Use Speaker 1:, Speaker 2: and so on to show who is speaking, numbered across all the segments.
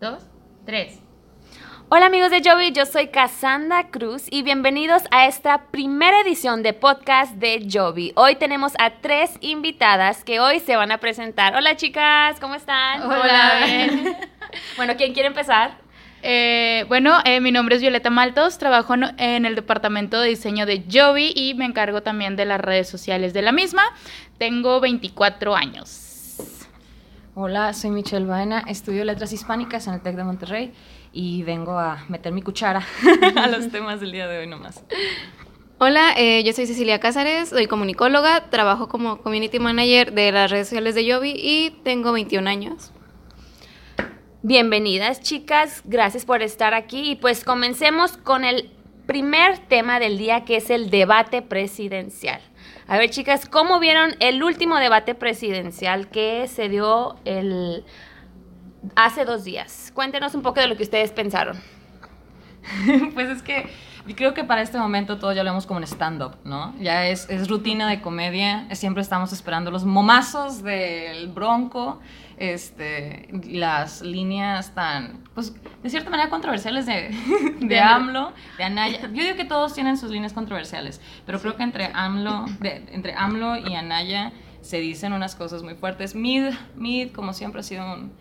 Speaker 1: dos, tres.
Speaker 2: Hola amigos de Jovi, yo soy Cassandra Cruz y bienvenidos a esta primera edición de podcast de Jovi. Hoy tenemos a tres invitadas que hoy se van a presentar. Hola chicas, ¿cómo están?
Speaker 1: Hola, bien.
Speaker 2: bueno, ¿quién quiere empezar?
Speaker 1: Eh, bueno, eh, mi nombre es Violeta Maltos, trabajo en, en el departamento de diseño de Jovi y me encargo también de las redes sociales de la misma. Tengo 24 años.
Speaker 3: Hola, soy Michelle Baena, estudio letras hispánicas en el TEC de Monterrey y vengo a meter mi cuchara a los temas del día de hoy nomás.
Speaker 4: Hola, eh, yo soy Cecilia Cázares, soy comunicóloga, trabajo como community manager de las redes sociales de Yobi y tengo 21 años.
Speaker 2: Bienvenidas chicas, gracias por estar aquí y pues comencemos con el primer tema del día que es el debate presidencial. A ver chicas, ¿cómo vieron el último debate presidencial que se dio el hace dos días? Cuéntenos un poco de lo que ustedes pensaron.
Speaker 3: pues es que creo que para este momento todos ya lo vemos como un stand-up, ¿no? Ya es, es, rutina de comedia, siempre estamos esperando los momazos del bronco, este, las líneas tan, pues, de cierta manera controversiales de, de AMLO, de Anaya. Yo digo que todos tienen sus líneas controversiales, pero creo que entre AMLO, de, entre AMLO y Anaya se dicen unas cosas muy fuertes. Mid, Mid, como siempre, ha sido un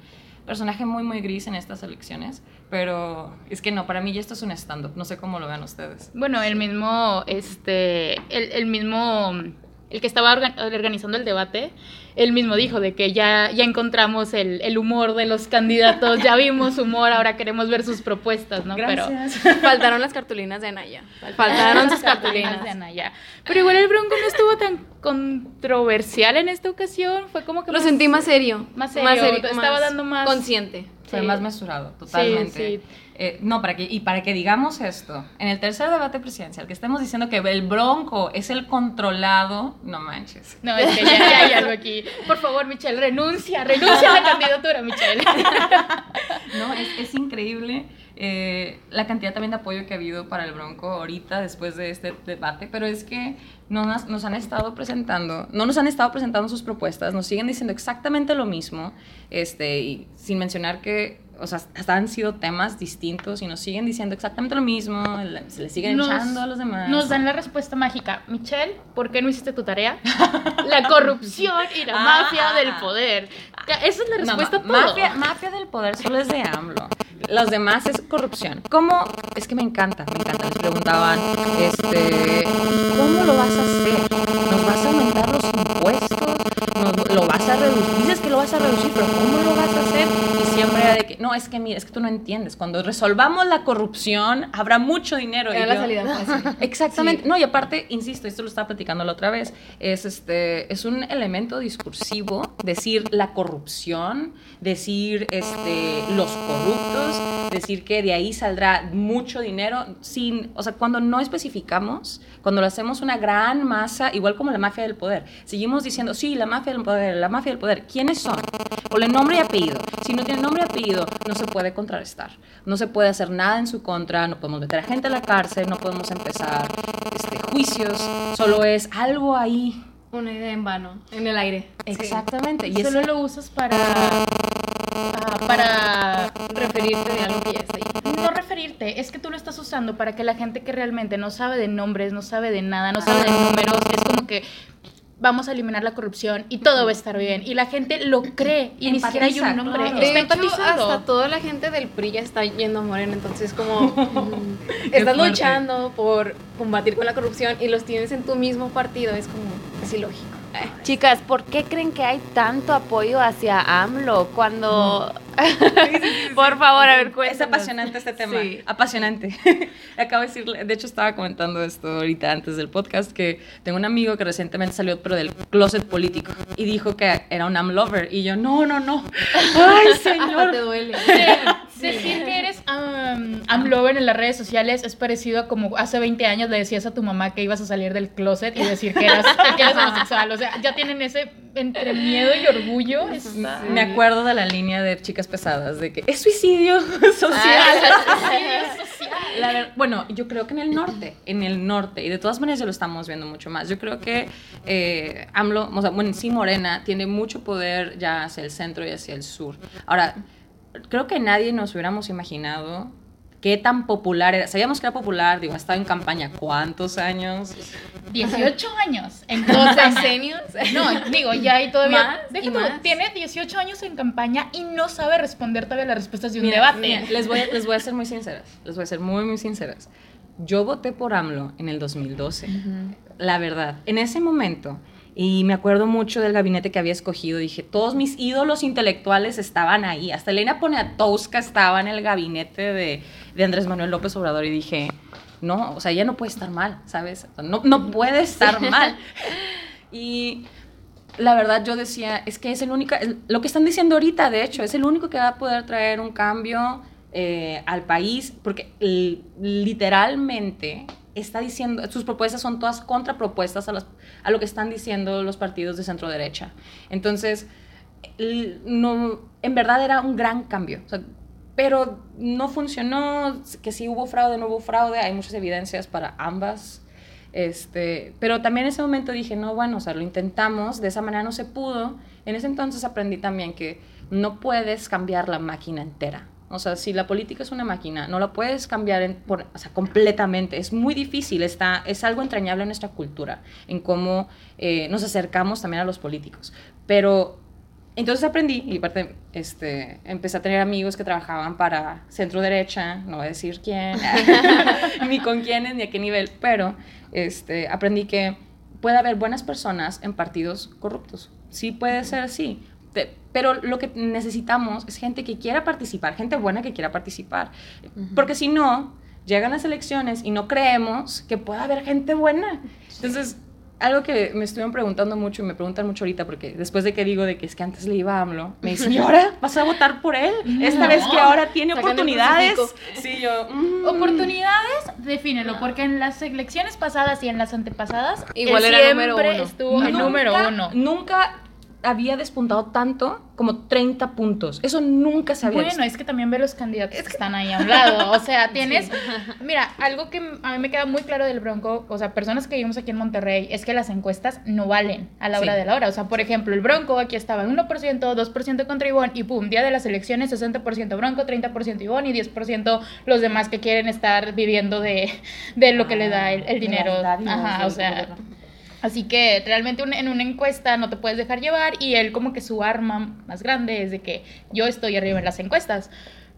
Speaker 3: personaje muy, muy gris en estas elecciones. Pero es que no, para mí ya esto es un stand-up. No sé cómo lo vean ustedes.
Speaker 1: Bueno, el mismo, este, el, el mismo, el que estaba organizando el debate, él mismo dijo de que ya, ya encontramos el, el, humor de los candidatos, ya vimos humor, ahora queremos ver sus propuestas, ¿no?
Speaker 4: Gracias. Pero faltaron las cartulinas de Anaya.
Speaker 1: Faltaron sus cartulinas de Anaya. Pero igual el Bronco no estuvo tan controversial en esta ocasión, fue como que...
Speaker 4: Lo más, sentí más serio.
Speaker 1: Más serio, más serio estaba
Speaker 4: más
Speaker 1: dando más...
Speaker 4: Consciente.
Speaker 3: Fue sí. más mesurado, totalmente.
Speaker 1: Sí, sí.
Speaker 3: Eh, no, para que, y para que digamos esto, en el tercer debate presidencial, que estemos diciendo que el bronco es el controlado, no manches.
Speaker 1: No, es que ya, ya hay algo aquí. Por favor, Michelle, renuncia, renuncia a la candidatura, Michelle.
Speaker 3: no, es, es increíble eh, la cantidad también de apoyo que ha habido para el bronco ahorita, después de este debate, pero es que no nos, nos han estado presentando, no nos han estado presentando sus propuestas, nos siguen diciendo exactamente lo mismo, este, y sin mencionar que o sea, hasta han sido temas distintos y nos siguen diciendo exactamente lo mismo, se le siguen
Speaker 1: nos,
Speaker 3: echando a los demás.
Speaker 1: Nos dan la respuesta mágica. Michelle, ¿por qué no hiciste tu tarea? la corrupción y la ah, mafia del poder. Esa es la respuesta
Speaker 3: no, mafia, mafia del poder solo es de AMLO. Los demás es corrupción. ¿Cómo? Es que me encanta, me encanta. Les preguntaban, este, ¿cómo lo vas a hacer? ¿Nos vas a aumentar los impuestos? ¿Nos, ¿Lo vas a reducir? Dices que lo vas a reducir, pero ¿cómo lo vas a hacer? Y siempre era de que, no, es que mira, es que tú no entiendes. Cuando resolvamos la corrupción, habrá mucho dinero.
Speaker 4: Era
Speaker 3: y
Speaker 4: la
Speaker 3: yo,
Speaker 4: salida fácil.
Speaker 3: Exactamente. Sí. No, y aparte, insisto, esto lo estaba platicando la otra vez, es, este, es un elemento discursivo decir la corrupción, decir este, los corruptos, decir que de ahí saldrá mucho dinero, sin, o sea, cuando no especificamos, cuando lo hacemos una gran masa, igual como la mafia del poder, seguimos diciendo, sí, la mafia del poder, la mafia del poder, ¿quiénes son? Ponle nombre y apellido. Si no tiene nombre y apellido, no se puede contrarrestar. No se puede hacer nada en su contra, no podemos meter a gente a la cárcel, no podemos empezar este, juicios, solo es algo ahí.
Speaker 4: Una idea en vano, en el aire.
Speaker 3: Exactamente.
Speaker 1: Sí. Y solo es... lo usas para, uh, para
Speaker 4: referirte a algo que ya está ahí.
Speaker 1: No referirte, es que tú lo estás usando para que la gente que realmente no sabe de nombres, no sabe de nada, no sabe de números, es como que vamos a eliminar la corrupción y todo va a estar bien. Y la gente lo cree y ni siquiera hay un nombre.
Speaker 4: Claro. Hasta toda la gente del PRI ya está yendo a Morena, entonces como mm, estás luchando por combatir con la corrupción y los tienes en tu mismo partido, es como, es ilógico.
Speaker 2: Chicas, ¿por qué creen que hay tanto apoyo hacia AMLO cuando... Por favor, a ver, cuéntanos.
Speaker 3: Es apasionante este tema. Sí. Apasionante. Acabo de decirle, de hecho estaba comentando esto ahorita antes del podcast, que tengo un amigo que recientemente salió, pero del closet político, y dijo que era un AMLover, y yo, no, no, no. Ay, señor.
Speaker 4: te duele.
Speaker 1: Sí, decir que eres um, AMLover en las redes sociales es parecido a como hace 20 años le decías a tu mamá que ibas a salir del closet y decir que eras, que eras homosexual. O sea, ya tienen ese entre miedo y orgullo.
Speaker 3: Sí. Me acuerdo de la línea de chicas pesadas de que es suicidio social.
Speaker 1: Ah, social.
Speaker 3: La, bueno, yo creo que en el norte, en el norte, y de todas maneras ya lo estamos viendo mucho más. Yo creo que eh, AMLO, o sea, bueno, sí Morena tiene mucho poder ya hacia el centro y hacia el sur. Ahora, creo que nadie nos hubiéramos imaginado qué tan popular era. Sabíamos que era popular, digo, ha estado en campaña cuántos años.
Speaker 1: 18 años. En
Speaker 4: Dos decenios.
Speaker 1: No, digo, ya hay todavía.
Speaker 4: Más y
Speaker 1: tiene 18 años en campaña y no sabe responder todavía las respuestas de un
Speaker 3: Mira,
Speaker 1: debate.
Speaker 3: mira, les, voy les voy a ser muy sinceras. Les voy a ser muy, muy sinceras. Yo voté por AMLO en el 2012. La verdad. En ese momento, y me acuerdo mucho del gabinete que había escogido, dije, todos mis ídolos intelectuales estaban ahí. Hasta Elena Poniatowska estaba en el gabinete de, de Andrés Manuel López Obrador y dije, no, o sea, ya no puede estar mal, ¿sabes? No, no puede estar mal. Y la verdad yo decía, es que es el único, lo que están diciendo ahorita, de hecho, es el único que va a poder traer un cambio eh, al país, porque literalmente está diciendo, sus propuestas son todas contrapropuestas a, lo que están diciendo los partidos de centro derecha. Entonces, no, en verdad era un gran cambio. pero no funcionó, que si hubo fraude, no hubo fraude, hay muchas evidencias para ambas. Este, pero también en ese momento dije, no, bueno, o sea, lo intentamos, de esa manera no se pudo. En ese entonces aprendí también que no puedes cambiar la máquina entera. O sea, si la política es una máquina, no la puedes cambiar en- por- o sea, completamente. Es muy difícil, está, es algo entrañable en nuestra cultura, en cómo eh, nos acercamos también a los políticos. Pero entonces aprendí y aparte este, empecé a tener amigos que trabajaban para centro derecha, no voy a decir quién, ni con quiénes, ni a qué nivel, pero este, aprendí que puede haber buenas personas en partidos corruptos. Sí puede ser así. Te- Pero lo que necesitamos es gente que quiera participar, gente buena que quiera participar. Porque si no, llegan las elecciones y no creemos que pueda haber gente buena. Entonces, algo que me estuvieron preguntando mucho y me preguntan mucho ahorita, porque después de que digo de que es que antes le iba a AMLO, me dicen, ¿y ahora vas a votar por él? Esta
Speaker 1: No.
Speaker 3: vez que ahora tiene
Speaker 4: el
Speaker 3: oportunidades. Sí, yo. mm.
Speaker 1: Oportunidades, defínelo, porque en las elecciones pasadas y en las antepasadas,
Speaker 4: Igual
Speaker 1: él
Speaker 4: era número
Speaker 1: siempre
Speaker 4: uno.
Speaker 1: estuvo
Speaker 3: Nunca-
Speaker 1: número uno.
Speaker 3: Nunca había despuntado tanto como 30 puntos. Eso nunca se había
Speaker 1: Bueno,
Speaker 3: visto.
Speaker 1: es que también ve los candidatos que están ahí a un lado. O sea, tienes. Mira, algo que a mí me queda muy claro del Bronco, o sea, personas que vivimos aquí en Monterrey, es que las encuestas no valen a la hora
Speaker 3: Sí.
Speaker 1: de la hora. O sea, por ejemplo, el Bronco aquí estaba en 1%, 2% contra Ivón, y pum, día de las elecciones, 60% Bronco, 30% Ivón y 10% los demás que quieren estar viviendo de, de lo que le da el,
Speaker 3: Ah,
Speaker 1: dinero. Ajá, o sea. Así que realmente un- en una encuesta no te puedes dejar llevar y él como que su arma más grande es de que yo estoy arriba en las encuestas.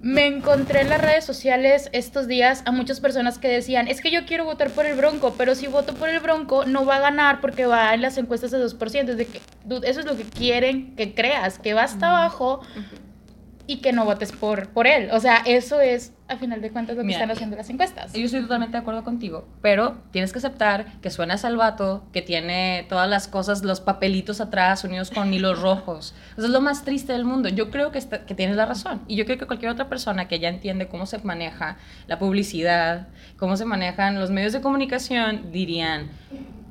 Speaker 1: Me encontré en las redes sociales estos días a muchas personas que decían, es que yo quiero votar por el Bronco, pero si voto por el Bronco no va a ganar porque va en las encuestas de 2%. Es de que, dude, eso es lo que quieren que creas, que va hasta abajo y que no votes por, por él. O sea, eso es a final de cuentas lo que
Speaker 3: Mira,
Speaker 1: están haciendo las encuestas.
Speaker 3: Yo estoy totalmente de acuerdo contigo, pero tienes que aceptar que suena salvato, que tiene todas las cosas, los papelitos atrás unidos con hilos rojos. Eso es lo más triste del mundo. Yo creo que, está- que tienes la razón. Y yo creo que cualquier otra persona que ya entiende cómo se maneja la publicidad, cómo se manejan los medios de comunicación, dirían,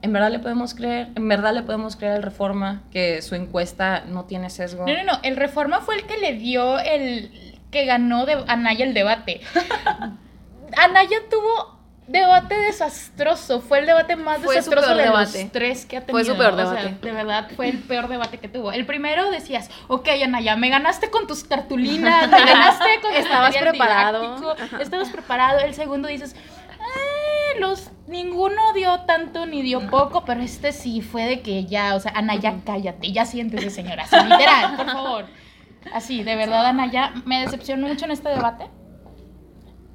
Speaker 3: ¿en verdad le podemos creer? ¿En verdad le podemos creer al Reforma que su encuesta no tiene sesgo?
Speaker 1: No, no, no. El Reforma fue el que le dio el. que ganó de Anaya el debate. Anaya tuvo debate desastroso. Fue el debate más
Speaker 4: Fue
Speaker 1: desastroso de
Speaker 4: debate.
Speaker 1: los tres que ha tenido.
Speaker 4: Fue su peor
Speaker 1: O sea,
Speaker 4: debate.
Speaker 1: de verdad, fue el peor debate que tuvo. El primero decías, ok, Anaya, me ganaste con tus cartulinas, me ganaste con
Speaker 4: Estabas preparado.
Speaker 1: Estabas preparado. El segundo dices. "Eh, los, ninguno dio tanto ni dio poco, pero este sí fue de que ya, o sea, Anaya, cállate, ya siéntese, señora, así, literal, por favor. Así, de verdad, Anaya, me decepcionó mucho en este debate.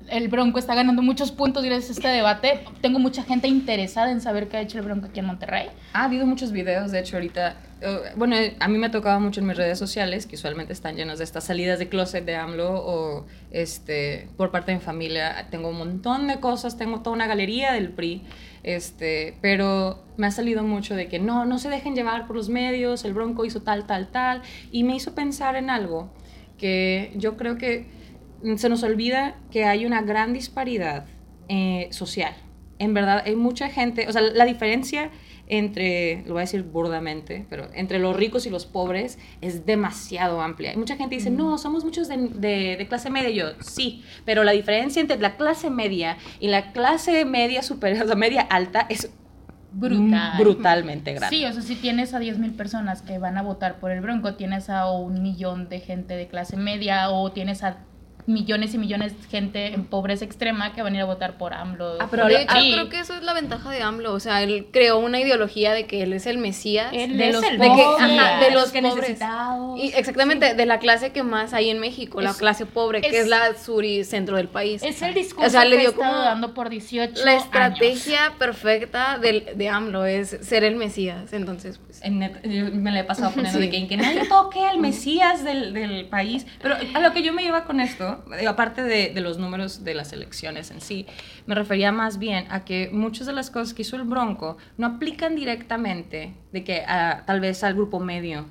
Speaker 1: El Bronco está ganando muchos puntos gracias a este debate. Tengo mucha gente interesada en saber qué ha hecho el Bronco aquí en Monterrey.
Speaker 3: Ha habido muchos videos, de hecho, ahorita. eh, bueno, a mí me ha mucho en mis redes sociales, que usualmente están llenos de estas salidas de closet de AMLO o este, por parte de mi familia. Tengo un montón de cosas, tengo toda una galería del PRI, este, pero me ha salido mucho de que no, no se dejen llevar por los medios, el Bronco hizo tal, tal, tal, y me hizo pensar en algo que yo creo que se nos olvida que hay una gran disparidad eh, social. En verdad, hay mucha gente, o sea, la diferencia entre, lo voy a decir burdamente, pero entre los ricos y los pobres es demasiado amplia. Hay mucha gente dice, no, somos muchos de, de- de clase media. Y yo, sí, pero la diferencia entre la clase media y la clase media superior, o sea, media alta, es
Speaker 1: Brutal.
Speaker 3: brutalmente grande.
Speaker 1: Sí, o sea, si tienes a 10 mil personas que van a votar por el Bronco, tienes a un millón de gente de clase media o tienes a millones y millones de gente en pobreza extrema que van a ir a votar por AMLO.
Speaker 4: Ah, pero de hecho,
Speaker 1: Sí.
Speaker 4: creo que eso es la ventaja de AMLO. O sea, él creó una ideología de que él es el Mesías
Speaker 1: Él
Speaker 4: de
Speaker 1: es
Speaker 4: los
Speaker 1: el
Speaker 4: de que-
Speaker 1: Mesías.
Speaker 4: ajá, de los
Speaker 3: que
Speaker 4: pobres.
Speaker 3: necesitados.
Speaker 4: Y exactamente, de la clase que más hay en México, la clase pobre, que
Speaker 1: es-
Speaker 4: la sur y centro del país.
Speaker 1: Es el discurso
Speaker 4: O sea, le
Speaker 1: que
Speaker 4: dio
Speaker 1: he estado
Speaker 4: como
Speaker 1: dando por 18
Speaker 4: la
Speaker 1: años.
Speaker 4: estrategia perfecta del, de AMLO es ser el Mesías. Entonces, pues.
Speaker 3: En net- yo me la he pasado poniendo
Speaker 4: Sí.
Speaker 3: de que, que nadie toque al Mesías del, del país. Pero a lo que yo me iba con esto, aparte de, de los números de las elecciones en sí, me refería más bien a que muchas de las cosas que hizo el Bronco no aplican directamente de que a- tal vez al grupo medio.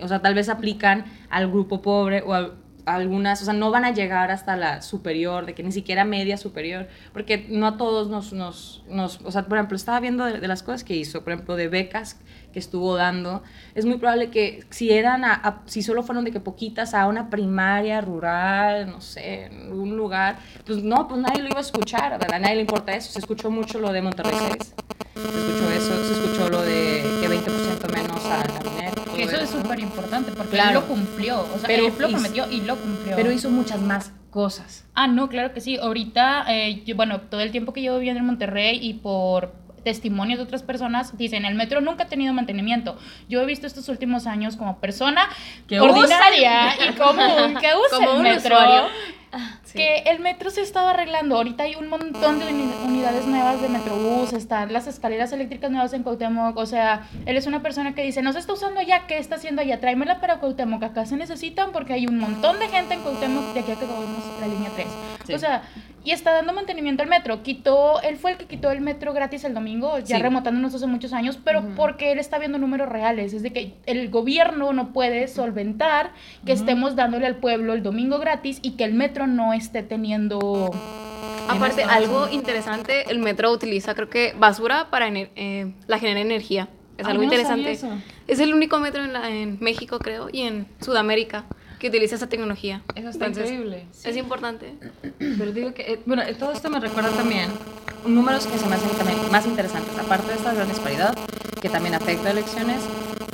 Speaker 3: O sea, tal vez aplican al grupo pobre o a, a algunas, o sea, no van a llegar hasta la superior, de que ni siquiera media superior, porque no a todos nos, nos, nos o sea, por ejemplo, estaba viendo de, de las cosas que hizo, por ejemplo, de becas que estuvo dando, es muy probable que si eran, a- a- si solo fueron de que poquitas a una primaria rural, no sé, en un lugar, pues no, pues nadie lo iba a escuchar, ¿verdad? Nadie le importa eso, se escuchó mucho lo de Monterrey 6, se escuchó eso, se escuchó lo de que 20% menos a la
Speaker 1: Que eso es súper importante porque
Speaker 3: Claro.
Speaker 1: él lo cumplió. O sea,
Speaker 3: Pero
Speaker 1: él lo
Speaker 3: hizo-
Speaker 1: prometió y lo cumplió.
Speaker 3: pero hizo muchas más cosas.
Speaker 1: Ah, no, claro que sí. Ahorita, eh, yo- bueno, todo el tiempo que llevo viviendo en Monterrey y por testimonios de otras personas, dicen, el metro nunca ha tenido mantenimiento. Yo he visto estos últimos años como persona
Speaker 3: Que
Speaker 1: ordinaria y común que usa
Speaker 4: Como
Speaker 1: el
Speaker 4: un
Speaker 1: metro.
Speaker 4: usuario. Sí.
Speaker 1: Que el metro se estaba arreglando. Ahorita hay un montón de uni- unidades nuevas de Metrobús, están las escaleras eléctricas nuevas en Cuauhtémoc. O sea, él es una persona que dice, no se está usando allá, ¿qué está haciendo allá? Tráemela para Cuauhtémoc. Acá se necesitan porque hay un montón de gente en Cuauhtémoc de aquí a que acabamos la línea 3.
Speaker 3: Sí.
Speaker 1: O sea, y está dando mantenimiento al metro. Quitó, él fue el que quitó el metro gratis el domingo, ya
Speaker 3: Sí.
Speaker 1: remotándonos hace muchos años, pero porque él está viendo números reales. Es de que el gobierno no puede solventar que estemos dándole al pueblo el domingo gratis y que el metro no esté teniendo.
Speaker 4: Aparte,
Speaker 1: Tienes
Speaker 4: algo interesante, el metro utiliza, creo que, basura para ener- eh, la genera energía. Es
Speaker 3: Ah,
Speaker 4: algo
Speaker 3: no
Speaker 4: interesante. Es el único metro en, la- en México, creo, y en Sudamérica que utiliza esa tecnología.
Speaker 3: Eso está
Speaker 4: Entonces,
Speaker 3: increíble.
Speaker 4: Es importante.
Speaker 3: Pero digo que, eh, bueno, todo esto me recuerda también números que se me hacen también más interesantes. Aparte de esta gran disparidad que también afecta a elecciones,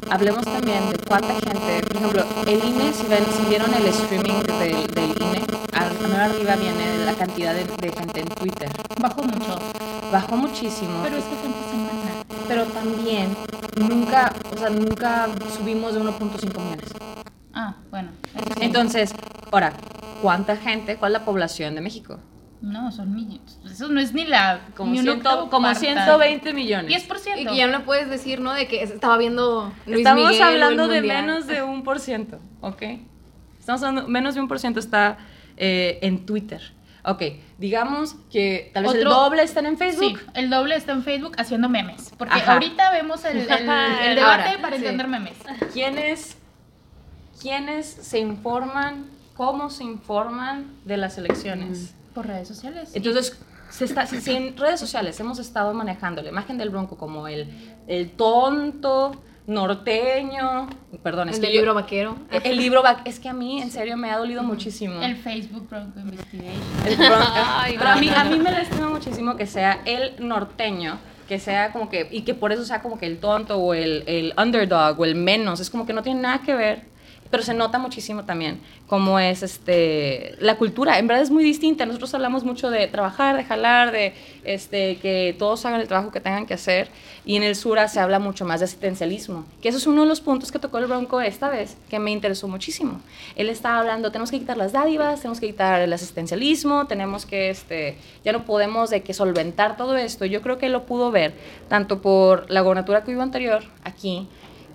Speaker 3: hablemos también de cuánta gente, por ejemplo, el INE, si, ven, si vieron el streaming del, del INE, al- arriba viene la cantidad de, de gente en Twitter.
Speaker 1: Bajó mucho.
Speaker 3: Bajó muchísimo.
Speaker 1: Pero es que fue semana.
Speaker 3: pero también nunca, o sea, nunca subimos de 1.5 millones. Entonces, ahora, ¿cuánta gente, cuál es la población de México?
Speaker 1: No, son millones. Eso no es ni la.
Speaker 3: Como,
Speaker 1: ni un
Speaker 3: ciento- como
Speaker 1: parta.
Speaker 3: 120 millones.
Speaker 1: 10%.
Speaker 4: Y que ya no puedes decir, ¿no? De que estaba viendo Luis
Speaker 3: Estamos
Speaker 4: Miguel o el
Speaker 3: hablando de menos de un por ciento, ¿ok? Estamos hablando, menos de un por ciento está eh, en Twitter. Ok, digamos que tal vez el
Speaker 1: Otro-
Speaker 3: doble están en
Speaker 1: Sí,
Speaker 3: Facebook.
Speaker 1: el doble está en Facebook haciendo memes. Porque
Speaker 3: Ajá.
Speaker 1: ahorita vemos el, el- el debate
Speaker 3: Ahora,
Speaker 1: para
Speaker 3: sí.
Speaker 1: entender memes.
Speaker 3: ¿Quiénes, ¿Quiénes se informan, cómo se informan de las elecciones?
Speaker 1: Por redes sociales.
Speaker 3: Entonces, se está, si, si en redes sociales hemos estado manejando la imagen del Bronco como el, el tonto, norteño, perdón, es
Speaker 4: El
Speaker 3: que
Speaker 4: del
Speaker 3: yo-
Speaker 4: libro vaquero.
Speaker 3: el libro va- es que a mí en serio me ha dolido muchísimo.
Speaker 1: el Facebook Bronco Investigation.
Speaker 3: El Bronco.
Speaker 4: Ay,
Speaker 3: Pero a mí, a mí me lastima muchísimo que sea el norteño, que sea como que, y que por eso sea como que el tonto o el, el underdog o el menos, es como que no tiene nada que ver. Pero se nota muchísimo también cómo es este, la cultura. En verdad es muy distinta. Nosotros hablamos mucho de trabajar, de jalar, de este, que todos hagan el trabajo que tengan que hacer. Y en el Sura se habla mucho más de asistencialismo. Que eso es uno de los puntos que tocó el Bronco esta vez, que me interesó muchísimo. Él estaba hablando, tenemos que quitar las dádivas, tenemos que quitar el asistencialismo, tenemos que, este, ya no podemos de que solventar todo esto. Yo creo que lo pudo ver, tanto por la gobernatura que hubo anterior, aquí,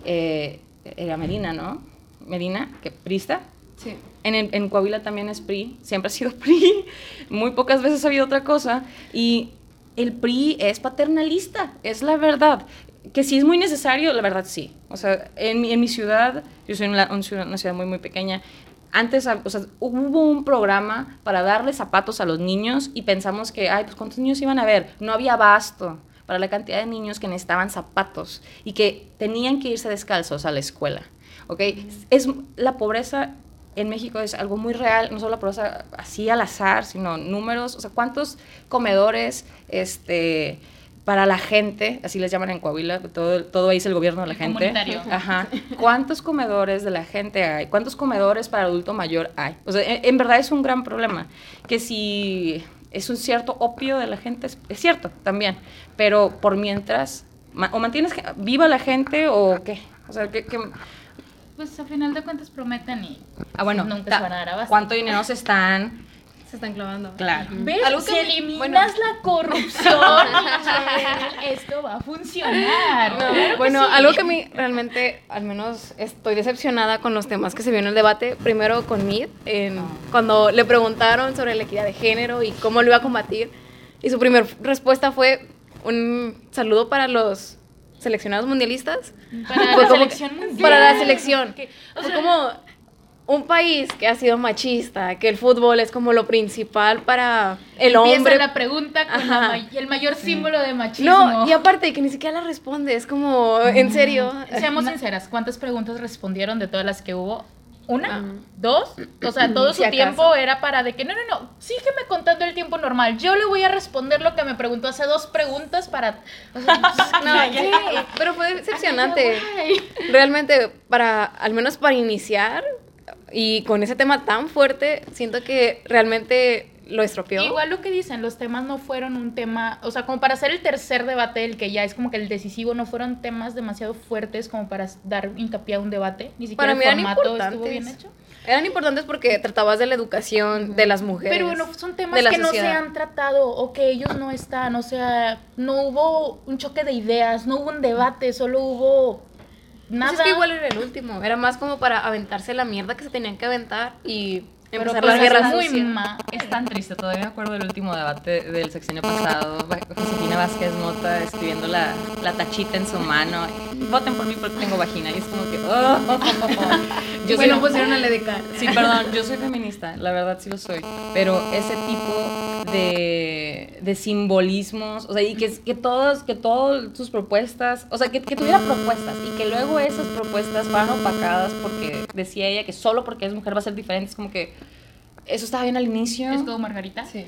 Speaker 3: eh, era Medina, ¿no? Medina, que prista,
Speaker 4: Sí.
Speaker 3: en, el- en Coahuila también es PRI, siempre ha sido PRI, muy pocas veces ha habido otra cosa. Y el PRI es paternalista, es la verdad. Que si es muy necesario, la verdad sí. O sea, en, mi- en mi ciudad, yo soy una, una ciudad muy, muy pequeña, antes o sea, hubo un programa para darle zapatos a los niños y pensamos que, ay, pues cuántos niños iban a ver. No había abasto para la cantidad de niños que necesitaban zapatos y que tenían que irse descalzos a la escuela. ¿ok? Es, la pobreza en México es algo muy real, no solo la pobreza así al azar, sino números, o sea, cuántos comedores este, para la gente, así les llaman en Coahuila, todo, todo ahí es el gobierno de la
Speaker 1: El
Speaker 3: gente.
Speaker 1: comunitario.
Speaker 3: Ajá. ¿Cuántos comedores de la gente hay? ¿Cuántos comedores para adulto mayor hay? O sea, en, en verdad es un gran problema. Que si es un cierto opio de la gente, es, es cierto también. Pero por mientras, ma- o mantienes viva la gente o qué. O sea, que,
Speaker 1: Pues a final de cuentas prometen y
Speaker 3: ah, bueno,
Speaker 1: nunca
Speaker 3: ta-
Speaker 1: se van a dar abasto.
Speaker 3: ¿cuánto dinero se están?
Speaker 4: Se están clavando.
Speaker 3: Claro.
Speaker 1: ¿Ves?
Speaker 4: Algo
Speaker 1: si
Speaker 4: que-
Speaker 1: eliminas
Speaker 4: bueno.
Speaker 1: la corrupción, esto va a funcionar.
Speaker 4: No,
Speaker 1: Claro que
Speaker 4: bueno,
Speaker 1: sí.
Speaker 4: algo que a mí realmente, al menos estoy decepcionada con los temas que se vio en el debate. Primero con Mid, en- cuando le preguntaron sobre la equidad de género y cómo lo iba a combatir. Y su primera respuesta fue un saludo para los seleccionados mundialistas.
Speaker 1: Para la
Speaker 4: como-
Speaker 1: selección mundial.
Speaker 4: Para la selección.
Speaker 1: Que- o sea,
Speaker 4: como un país que ha sido machista, que el fútbol es como lo principal para el hombre.
Speaker 1: la pregunta con la el mayor símbolo de machismo.
Speaker 4: No, y aparte que ni siquiera la responde, es como, en serio.
Speaker 1: Seamos sinceras, ¿cuántas preguntas respondieron de todas las que hubo? ¿Una?
Speaker 4: Ah.
Speaker 1: ¿Dos? O sea, todo
Speaker 4: Si
Speaker 1: su
Speaker 4: acaso.
Speaker 1: tiempo era para de que, no, no, no, sígueme contando el tiempo normal. Yo le voy a responder lo que me preguntó hace dos preguntas para... O sea,
Speaker 4: No, sí, pero fue decepcionante. Realmente, para, al menos para iniciar, y con ese tema tan fuerte, siento que realmente lo estropeó.
Speaker 1: Igual lo que dicen, los temas no fueron un tema, o sea, como para hacer el tercer debate, el que ya es como que el decisivo, no fueron temas demasiado fuertes como para dar hincapié a un debate, ni siquiera
Speaker 4: Para mí
Speaker 1: el formato estuvo bien hecho.
Speaker 4: Eran importantes porque tratabas de la educación de las mujeres.
Speaker 1: Pero bueno, son temas que no se han tratado o que ellos no están, o sea, no hubo un choque de ideas, no hubo un debate, solo hubo
Speaker 4: Pues
Speaker 1: nada.
Speaker 4: es que igual era el último, era más como para aventarse la mierda que se tenían que aventar y
Speaker 1: Pero pues
Speaker 4: las guerras
Speaker 1: es muy ma-
Speaker 3: Es tan triste, todavía me acuerdo del último debate del sexenio pasado, Josefina Vázquez Mota escribiendo la, la tachita en su mano, voten por mí porque tengo vagina, y es como que, oh. Yo
Speaker 4: bueno,
Speaker 3: soy-
Speaker 4: pusieron al EDK.
Speaker 3: Sí, perdón, yo soy feminista, la verdad sí lo soy, pero ese tipo de, de simbolismos, o sea, y que, que todos, que todas sus propuestas, o sea, que, que tuviera propuestas y que luego esas propuestas fueran opacadas porque decía ella que solo porque es mujer va a ser diferente, es como que eso estaba bien al inicio.
Speaker 1: Es como Margarita.
Speaker 4: Sí.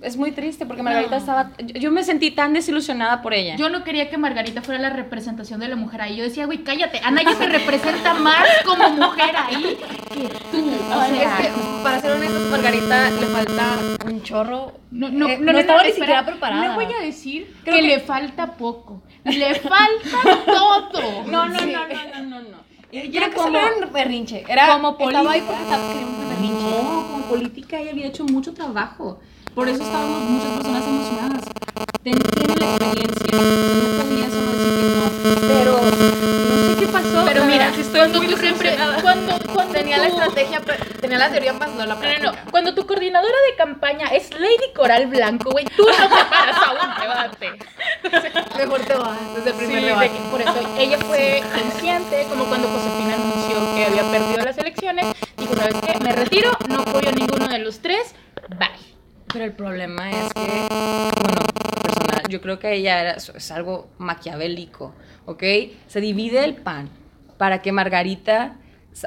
Speaker 3: Es muy triste porque Margarita
Speaker 1: No.
Speaker 3: estaba, yo, me sentí tan desilusionada por ella.
Speaker 1: Yo no quería que Margarita fuera la representación de la mujer ahí. Yo decía, güey, cállate. A nadie se representa más como mujer ahí que tú. O
Speaker 4: Es
Speaker 1: sea,
Speaker 4: que, para ser honestos, Margarita le falta un chorro.
Speaker 1: no, no,
Speaker 4: Eh,
Speaker 1: no, no,
Speaker 4: estaba ni siquiera preparada.
Speaker 1: No voy a decir
Speaker 4: Creo
Speaker 1: que,
Speaker 4: que-
Speaker 1: le falta poco. Le falta todo.
Speaker 3: no, no,
Speaker 4: Sí.
Speaker 3: no, no, no, no, no.
Speaker 4: Ella era como un berrinche. Era,
Speaker 3: como política.
Speaker 4: porque estaba queriendo un berrinche.
Speaker 3: No, como política ella había hecho mucho trabajo. Por eso estábamos muchas personas emocionadas. Tiene la experiencia. No podía solo decir que no. Pero no sé qué pasó.
Speaker 1: Pero mira,
Speaker 3: estoy
Speaker 1: cuando
Speaker 3: muy
Speaker 1: tú siempre, cuando, cuando
Speaker 4: Tenía la estrategia, tenía la teoría más no la práctica.
Speaker 1: no, no. Cuando tu coordinadora de campaña es Lady Coral Blanco, güey, tú no te paras a un debate.
Speaker 4: Mejor te vas desde el
Speaker 1: Sí,
Speaker 4: primer debate.
Speaker 1: que por eso ella fue consciente, como cuando Josefina anunció que había perdido las elecciones, dijo, ¿sabes qué? Me retiro, no apoyo a ninguno de los tres, bye.
Speaker 3: Pero el problema es que, bueno, personal, yo creo que ella era, es algo maquiavélico, ¿ok? Se divide el pan para que Margarita,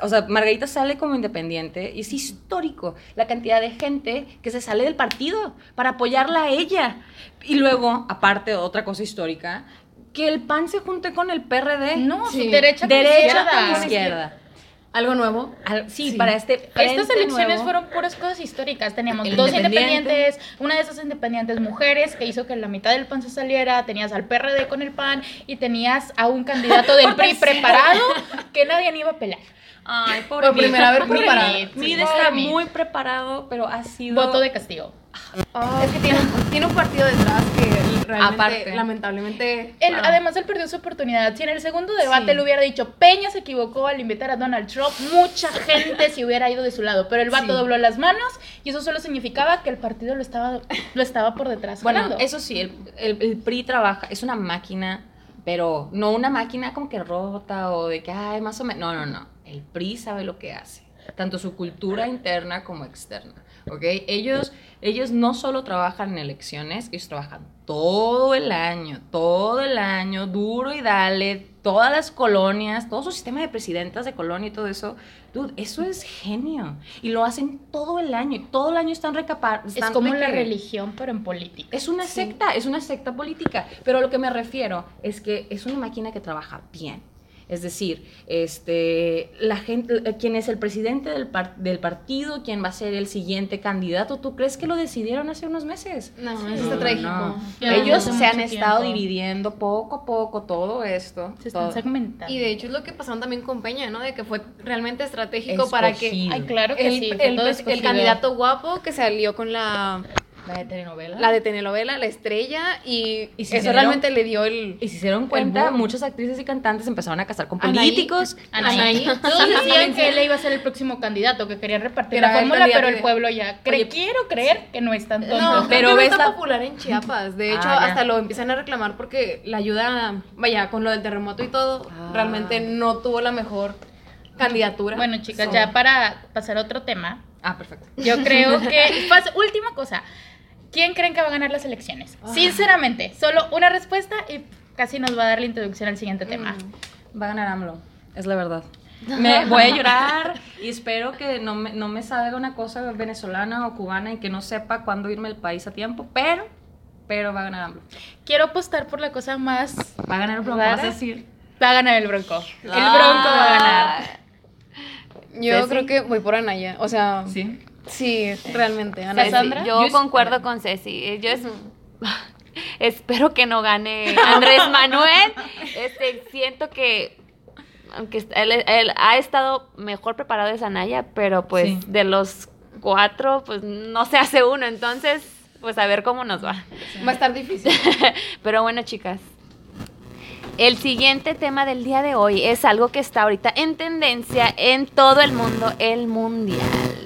Speaker 3: o sea, Margarita sale como independiente y es histórico la cantidad de gente que se sale del partido para apoyarla a ella. Y luego, aparte, otra cosa histórica, que el PAN se junte con el PRD.
Speaker 1: No,
Speaker 4: Sí.
Speaker 1: su derecha con
Speaker 3: derecha
Speaker 1: izquierda.
Speaker 3: con izquierda.
Speaker 4: Algo nuevo.
Speaker 3: Al- sí,
Speaker 4: Sí.
Speaker 3: para este
Speaker 1: Estas elecciones
Speaker 3: nuevo.
Speaker 1: fueron puras cosas históricas. Teníamos
Speaker 3: El
Speaker 1: dos
Speaker 3: independiente.
Speaker 1: independientes, una de esas independientes mujeres que hizo que la mitad del PAN se saliera, tenías al PRD con el PAN y tenías a un candidato del PRI preparado que nadie ni iba a pelar.
Speaker 3: Ay,
Speaker 4: Por primera vez
Speaker 1: Pobre
Speaker 4: preparado.
Speaker 1: Mid,
Speaker 3: está
Speaker 1: pobre
Speaker 3: muy preparado, pero ha sido...
Speaker 1: Voto de castigo.
Speaker 4: Es que tiene, tiene un partido detrás que realmente,
Speaker 3: Aparte.
Speaker 4: lamentablemente.
Speaker 1: Él,
Speaker 4: ah,
Speaker 1: Además, él perdió su oportunidad. Si en el segundo debate
Speaker 4: Sí.
Speaker 1: le hubiera dicho Peña se equivocó al invitar a Donald Trump, mucha gente se hubiera ido de su lado. Pero el vato
Speaker 4: Sí.
Speaker 1: dobló las manos y eso solo significaba que el partido lo estaba, lo estaba por detrás.
Speaker 3: Bueno,
Speaker 1: jalando.
Speaker 3: eso sí, el, el- el PRI trabaja, es una máquina, pero no una máquina como que rota o de que, ay, más o menos. No, no, no. El PRI sabe lo que hace, tanto su cultura interna como externa. ¿ok? Ellos, ellos no solo trabajan en elecciones, ellos trabajan todo el año, todo el año, duro y dale, todas las colonias, todo su sistema de presidentas de colonia y todo eso. Dude, eso es genio. Y lo hacen todo el año, y todo el año están recapar.
Speaker 1: Es como la religión, pero en política.
Speaker 3: es una secta, es una secta política. Pero a lo que me refiero es que es una máquina que trabaja bien. Es decir, este, la gente, eh, quien es el presidente del, par- del partido, quién va a ser el siguiente candidato, ¿tú crees que lo decidieron hace unos meses?
Speaker 4: No,
Speaker 3: No,
Speaker 4: es
Speaker 3: no,
Speaker 4: estratégico.
Speaker 3: no. Ellos se han estado dividiendo poco a poco todo esto.
Speaker 1: Se están
Speaker 3: todo.
Speaker 1: segmentando.
Speaker 4: Y de hecho es lo que pasaron también con Peña, ¿no? De que fue realmente estratégico para que.
Speaker 1: Ay, claro que
Speaker 4: el,
Speaker 1: sí.
Speaker 4: el- el candidato guapo que salió con la,
Speaker 3: La de telenovela.
Speaker 4: la de telenovela, la estrella, y,
Speaker 3: Y si
Speaker 4: eso realmente le dio el...
Speaker 3: Y si se dieron cuenta, muchas actrices y cantantes empezaron a casar con
Speaker 4: Anaí.
Speaker 3: políticos.
Speaker 1: Anaí. Todos decían que él iba a ser el próximo candidato, que querían repartir la fórmula, pero el pueblo ya. cre-
Speaker 3: Oye,
Speaker 1: quiero creer que no es tan tonto.
Speaker 4: No,
Speaker 3: pero
Speaker 4: está
Speaker 3: la-
Speaker 4: popular en Chiapas. De hecho,
Speaker 3: Ah, ya.
Speaker 4: hasta lo empiezan a reclamar porque la ayuda, vaya, con lo del terremoto y todo,
Speaker 3: Ah.
Speaker 4: realmente no tuvo la mejor candidatura.
Speaker 1: Bueno, chicas,
Speaker 4: So-
Speaker 1: ya para pasar a otro tema,
Speaker 3: Ah, perfecto.
Speaker 1: yo creo que. pas- última cosa. ¿Quién creen que va a ganar las elecciones?
Speaker 4: Ah.
Speaker 1: Sinceramente, solo una respuesta y casi nos va a dar la introducción al siguiente tema.
Speaker 3: Va a ganar AMLO, es la verdad. Me voy a llorar y espero que no me, no me salga una cosa venezolana o cubana y que no sepa cuándo irme del país a tiempo, pero, pero va a ganar AMLO.
Speaker 1: Quiero apostar por la cosa más.
Speaker 3: Va a ganar el
Speaker 1: ¿Rara?
Speaker 3: vas a decir.
Speaker 1: Va a ganar el Bronco. El
Speaker 3: Ah.
Speaker 1: Bronco va a ganar.
Speaker 4: Yo creo que voy por Anaya. O sea, sí,
Speaker 3: Sí.
Speaker 4: realmente.
Speaker 2: Ceci.
Speaker 1: Cassandra?
Speaker 2: yo, concuerdo con Ceci. Yo es- espero que no gane Andrés Manuel. Este, siento que aunque él, él ha estado mejor preparado de Sanaya, pero pues
Speaker 3: Sí.
Speaker 2: de los cuatro, pues no se hace uno. Entonces, pues a ver cómo nos va.
Speaker 4: Va a estar difícil.
Speaker 2: Pero bueno, chicas. El siguiente tema del día de hoy es algo que está ahorita en tendencia en todo el mundo, el mundial.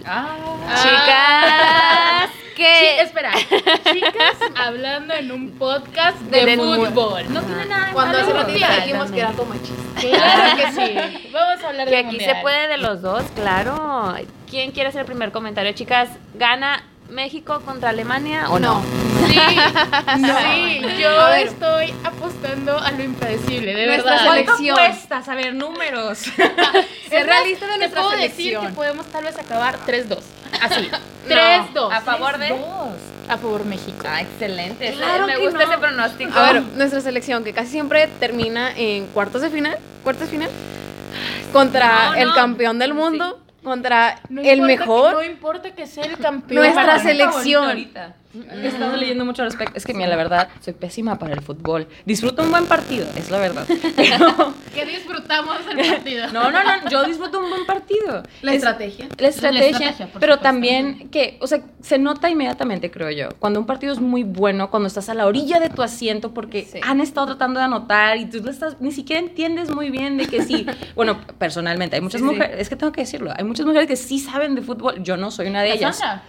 Speaker 3: Ah.
Speaker 2: Chicas,
Speaker 1: Sí,
Speaker 2: que
Speaker 1: espera. Chicas hablando en un podcast de, fútbol.
Speaker 3: No tiene nada de
Speaker 4: Cuando hace ratito dijimos que era algo machista.
Speaker 1: Claro que sí. Vamos a hablar
Speaker 2: que
Speaker 1: de
Speaker 2: aquí se puede de los dos, claro. ¿Quién quiere hacer el primer comentario, chicas? ¿Gana México contra Alemania o no?
Speaker 1: Sí, sí, yo estoy apostando a lo impredecible, de
Speaker 4: Nuestra
Speaker 1: verdad.
Speaker 4: selección.
Speaker 3: ¿Cuánto apuestas? A ver, números.
Speaker 4: Ser realista de
Speaker 1: te
Speaker 4: nuestra
Speaker 1: puedo
Speaker 4: selección.
Speaker 1: decir que podemos tal vez acabar 3-2. Así.
Speaker 2: No,
Speaker 1: 3-2.
Speaker 2: ¿A favor de?
Speaker 1: A favor México.
Speaker 3: Ah, excelente.
Speaker 2: Claro me gusta
Speaker 4: no.
Speaker 2: ese pronóstico.
Speaker 4: A ver, nuestra selección que casi siempre termina en cuartos de final, cuartos de final, contra
Speaker 2: No,
Speaker 4: el
Speaker 2: no.
Speaker 4: campeón del mundo, contra
Speaker 1: No
Speaker 4: el
Speaker 1: importa
Speaker 4: mejor.
Speaker 1: que- no importa que sea el campeón.
Speaker 4: Nuestra selección.
Speaker 3: He estado leyendo mucho al respecto. Es que, mira, la verdad, soy pésima para el fútbol. Disfruto un buen partido, es la verdad. Pero-
Speaker 1: Que disfrutamos el partido.
Speaker 3: no, no, no, yo disfruto un buen partido.
Speaker 4: La
Speaker 3: Es-
Speaker 4: estrategia.
Speaker 3: La estrategia,
Speaker 1: estrategia, por
Speaker 3: pero
Speaker 1: supuesto.
Speaker 3: también que, o sea, se nota inmediatamente, creo yo, cuando un partido es muy bueno, cuando estás a la orilla de tu asiento porque
Speaker 4: Sí.
Speaker 3: han estado tratando de anotar y tú lo estás, ni siquiera entiendes muy bien de que sí. bueno, personalmente, hay muchas
Speaker 4: Sí, sí.
Speaker 3: mujeres, es que tengo que decirlo, hay muchas mujeres que sí saben de fútbol, yo no soy una de ellas.
Speaker 1: Cassandra.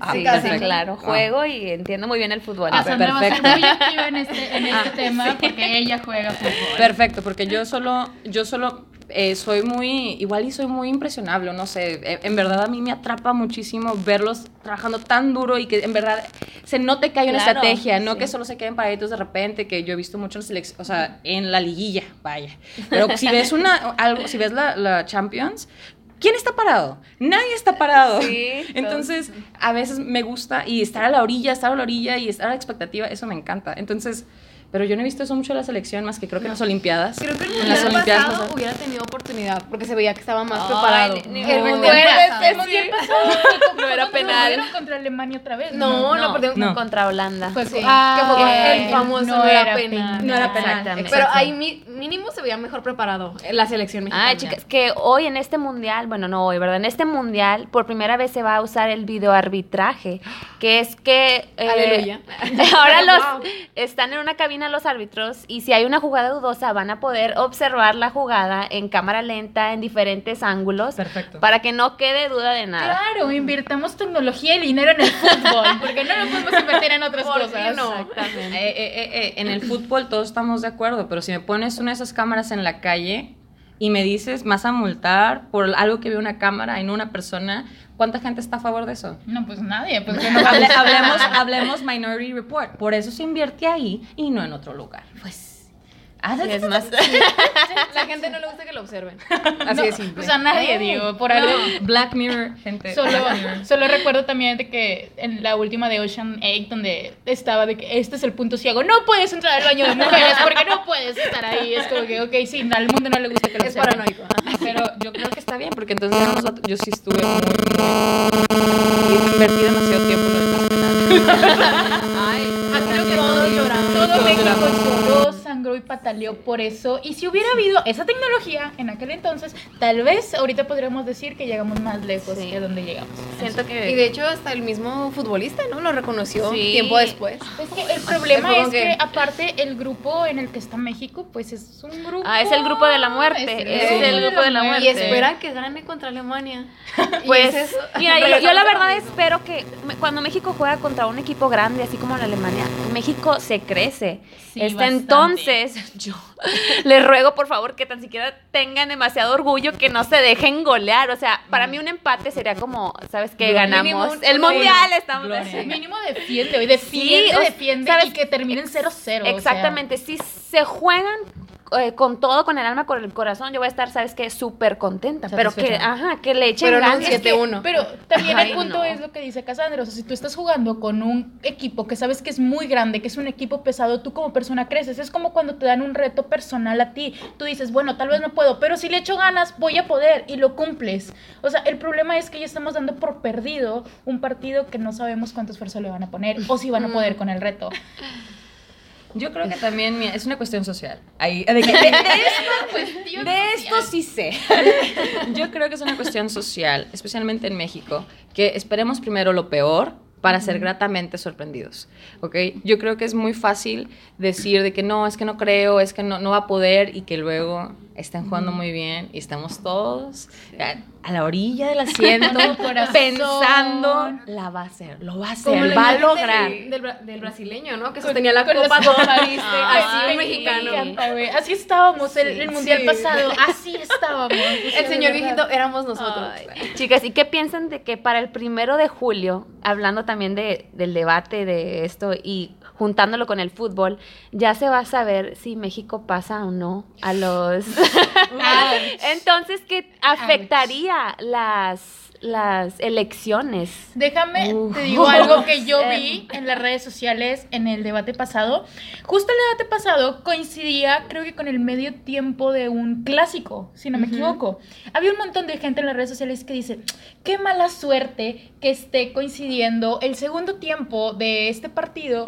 Speaker 3: Ah,
Speaker 2: sí,
Speaker 4: casi,
Speaker 2: claro.
Speaker 3: Ah.
Speaker 2: Juego y entiendo muy bien el fútbol.
Speaker 1: Cassandra va a ser
Speaker 3: perfecto.
Speaker 1: muy activa en este, en este tema porque ella juega fútbol.
Speaker 3: Perfecto, porque yo solo, yo solo eh, soy muy, igual y soy muy impresionable, no sé, eh, en verdad a mí me atrapa muchísimo verlos trabajando tan duro y que en verdad se note que hay una
Speaker 2: Claro,
Speaker 3: estrategia, no
Speaker 2: sí.
Speaker 3: que solo se queden paraditos de repente, que yo he visto mucho en selección, o sea, en la liguilla, vaya. Pero si ves una, algo, si ves la, la Champions, ¿Quién está parado? Nadie está parado.
Speaker 2: Sí,
Speaker 3: Entonces, a veces me gusta y estar a la orilla, estar a la orilla y estar a la expectativa, eso me encanta. Entonces, pero yo no he visto eso mucho en la selección, más que creo que en las Olimpiadas.
Speaker 4: Creo que el
Speaker 3: en las Olimpiadas.
Speaker 4: pasado hubiera tenido oportunidad porque se veía que estaba más
Speaker 2: Ay,
Speaker 4: preparado. el mundial pasado.
Speaker 1: El mundial pasado fue
Speaker 2: No era penal.
Speaker 1: Contra Alemania otra vez.
Speaker 4: No, no, perdieron
Speaker 3: No.
Speaker 2: Contra Holanda.
Speaker 1: Fue
Speaker 4: Sí,
Speaker 1: ah,
Speaker 4: que fue con
Speaker 1: eh,
Speaker 4: el famoso no, era penal.
Speaker 3: No era penal.
Speaker 2: Exactamente.
Speaker 4: Pero ahí mínimo se veía mejor preparado en la selección mexicana.
Speaker 2: Ay, chicas, que hoy en este mundial, bueno, no hoy, ¿verdad? En este mundial, por primera vez se va a usar el videoarbitraje, que es que... eh,
Speaker 4: Aleluya.
Speaker 2: ahora los
Speaker 4: Wow.
Speaker 2: están en una cabina los árbitros y si hay una jugada dudosa van a poder observar la jugada en cámara lenta, en diferentes ángulos,
Speaker 3: Perfecto.
Speaker 2: para que no quede duda de nada.
Speaker 1: Claro, invirtamos tecnología y dinero en el fútbol, porque no lo podemos invertir en otras
Speaker 4: ¿Por qué
Speaker 1: cosas.
Speaker 4: no?
Speaker 2: Exactamente.
Speaker 3: Eh, eh, eh, en el fútbol todos estamos de acuerdo, pero si me pones una de esas cámaras en la calle, y me dices, vas a multar por algo que ve una cámara no una persona, ¿cuánta gente está a favor de eso?
Speaker 1: No, pues nadie. Pues que no
Speaker 3: Hable- hablemos, hablemos Minority Report. Por eso se invierte ahí y no en otro lugar. Pues. Haz-
Speaker 2: Es más,
Speaker 4: La gente no le gusta que lo observen. Así de simple.
Speaker 1: Pues a nadie, digo, por algo.
Speaker 3: Black Mirror, gente.
Speaker 1: Solo,
Speaker 3: Black Mirror.
Speaker 1: solo recuerdo también de que en la última de Ocean 8, donde estaba de que este es el punto ciego, no puedes entrar al baño de mujeres porque no puedes estar ahí. Es como que, ok, sí, al mundo no le gusta que lo
Speaker 4: es
Speaker 1: observen.
Speaker 4: paranoico.
Speaker 3: Pero yo creo que está bien, porque entonces yo sí estuve muy, muy- invertí demasiado tiempo en el penal.
Speaker 4: Ay,
Speaker 1: Ah, creo que
Speaker 4: todos lloramos.
Speaker 1: Todo México lloró, sangró y pataleó por eso. Y si hubiera habido esa tecnología en aquel entonces, tal vez ahorita podríamos decir que llegamos más lejos
Speaker 2: Sí.
Speaker 1: que donde llegamos.
Speaker 2: siento que...
Speaker 4: Y de hecho hasta el mismo futbolista, ¿no? Lo reconoció
Speaker 2: Sí.
Speaker 4: tiempo después.
Speaker 1: Es que el problema es que,
Speaker 4: que-
Speaker 1: aparte, el grupo en el que está México, pues es un grupo.
Speaker 2: Ah, es el grupo de la muerte,
Speaker 1: Es,
Speaker 2: es
Speaker 4: el
Speaker 2: grupo de la muerte.
Speaker 4: Y esperan que gane contra Alemania.
Speaker 2: Pues,
Speaker 4: es
Speaker 2: mira, yo, yo la verdad espero que cuando México juega contra un equipo grande, así como la Alemania, México se crece.
Speaker 1: Sí,
Speaker 2: este,
Speaker 1: bastante.
Speaker 2: entonces, yo les ruego por favor que tan siquiera tengan demasiado orgullo, que no se dejen golear. O sea, para mí un empate sería como, ¿sabes qué? Ganamos
Speaker 4: Mínimo
Speaker 2: el
Speaker 4: un-
Speaker 2: mundial, estamos así.
Speaker 1: Mínimo defiende, hoy defiende,
Speaker 2: Sí, o-
Speaker 1: defiende
Speaker 2: ¿sabes?
Speaker 1: y que terminen 0-0. o sea.
Speaker 2: Exactamente, si se juegan eh, con todo, con el alma, con el corazón, yo voy a estar, ¿sabes qué? Súper contenta. Pero que, ajá, que le echen
Speaker 4: Pero no un
Speaker 2: ganas.
Speaker 1: Es que-
Speaker 4: 7-1.
Speaker 1: Pero también
Speaker 2: Ay,
Speaker 1: el punto
Speaker 2: no.
Speaker 1: es lo que dice Cassandra. O sea, si tú estás jugando con un equipo que sabes que es muy grande, que es un equipo pesado, tú como persona creces. Es como cuando te dan un reto personal a ti. Tú dices, bueno, tal vez no puedo, pero si le echo ganas, voy a poder y lo cumples. O sea, el problema es que ya estamos dando por perdido un partido que no sabemos cuánto esfuerzo le van a poner o si van a poder con el reto.
Speaker 3: Yo creo que también es una cuestión social. Ahí, de, que- de- de esto, de esto sí sé. Yo creo que es una cuestión social, especialmente en México, que esperemos primero lo peor para ser gratamente sorprendidos, ¿ok? Yo creo que es muy fácil decir de que no, es que no creo, es que no, no va a poder y que luego estén jugando muy bien y estamos todos a, la orilla del asiento pensando, la va a hacer, lo va a hacer, va a lograr.
Speaker 4: Del, del bra- del brasileño, ¿no? Que sostenía la
Speaker 1: con
Speaker 4: copa. París,
Speaker 2: Ay,
Speaker 4: así un
Speaker 1: me
Speaker 4: mexicano.
Speaker 1: encanta. Así estábamos el, el mundial
Speaker 4: Sí.
Speaker 1: pasado, así estábamos.
Speaker 4: El señor viejito éramos nosotros.
Speaker 2: Ay, Chicas, ¿y qué piensan de que para el primero de julio, hablando también de, del debate de esto y juntándolo con el fútbol, ya se va a saber si México pasa o no a los... Entonces, ¿qué afectaría las, las elecciones?
Speaker 1: Déjame,
Speaker 2: Uf.
Speaker 1: te digo algo que yo vi en las redes sociales en el debate pasado. Justo el debate pasado coincidía, creo que con el medio tiempo de un clásico, si no me equivoco. Había un montón de gente en las redes sociales que dice, qué mala suerte que esté coincidiendo el segundo tiempo de este partido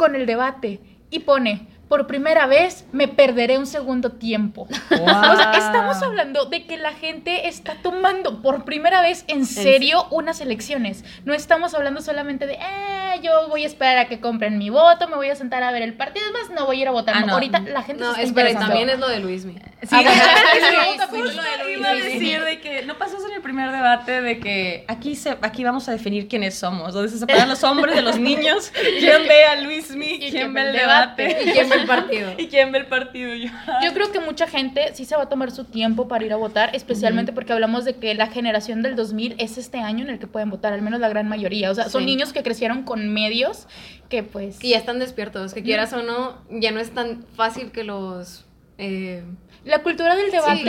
Speaker 1: con el debate. Y pone, por primera vez me perderé un segundo tiempo. O sea, estamos hablando de que la gente está tomando por primera vez en serio unas elecciones. No estamos hablando solamente de, eh, yo voy a esperar a que compren mi voto, me voy a sentar a ver el partido, es más, no voy a ir a votar.
Speaker 3: Ah,
Speaker 1: no,
Speaker 3: no.
Speaker 1: ahorita la gente
Speaker 4: No,
Speaker 1: se está
Speaker 4: espera, también es lo de Luismi.
Speaker 3: Sí,
Speaker 1: Ah, bueno,
Speaker 3: es lo
Speaker 1: de Luis,
Speaker 3: iba a decir de que no pasó en el primer debate de que aquí se aquí vamos a definir quiénes somos, donde se separan los hombres de los niños, quién ve a Luismi,
Speaker 1: Y
Speaker 3: quién ve el debate
Speaker 4: ¿Y quién ve el partido?
Speaker 3: y quién ve el partido. Yo,
Speaker 1: Yo creo que mucha gente sí se va a tomar su tiempo para ir a votar, especialmente porque hablamos de que la generación del 2000 es este año en el que pueden votar, al menos la gran mayoría. O sea, son
Speaker 4: Sí.
Speaker 1: niños que crecieron con medios que pues...
Speaker 4: Que ya están despiertos, que quieras o no, ya no es tan fácil que los... eh,
Speaker 1: La cultura del debate.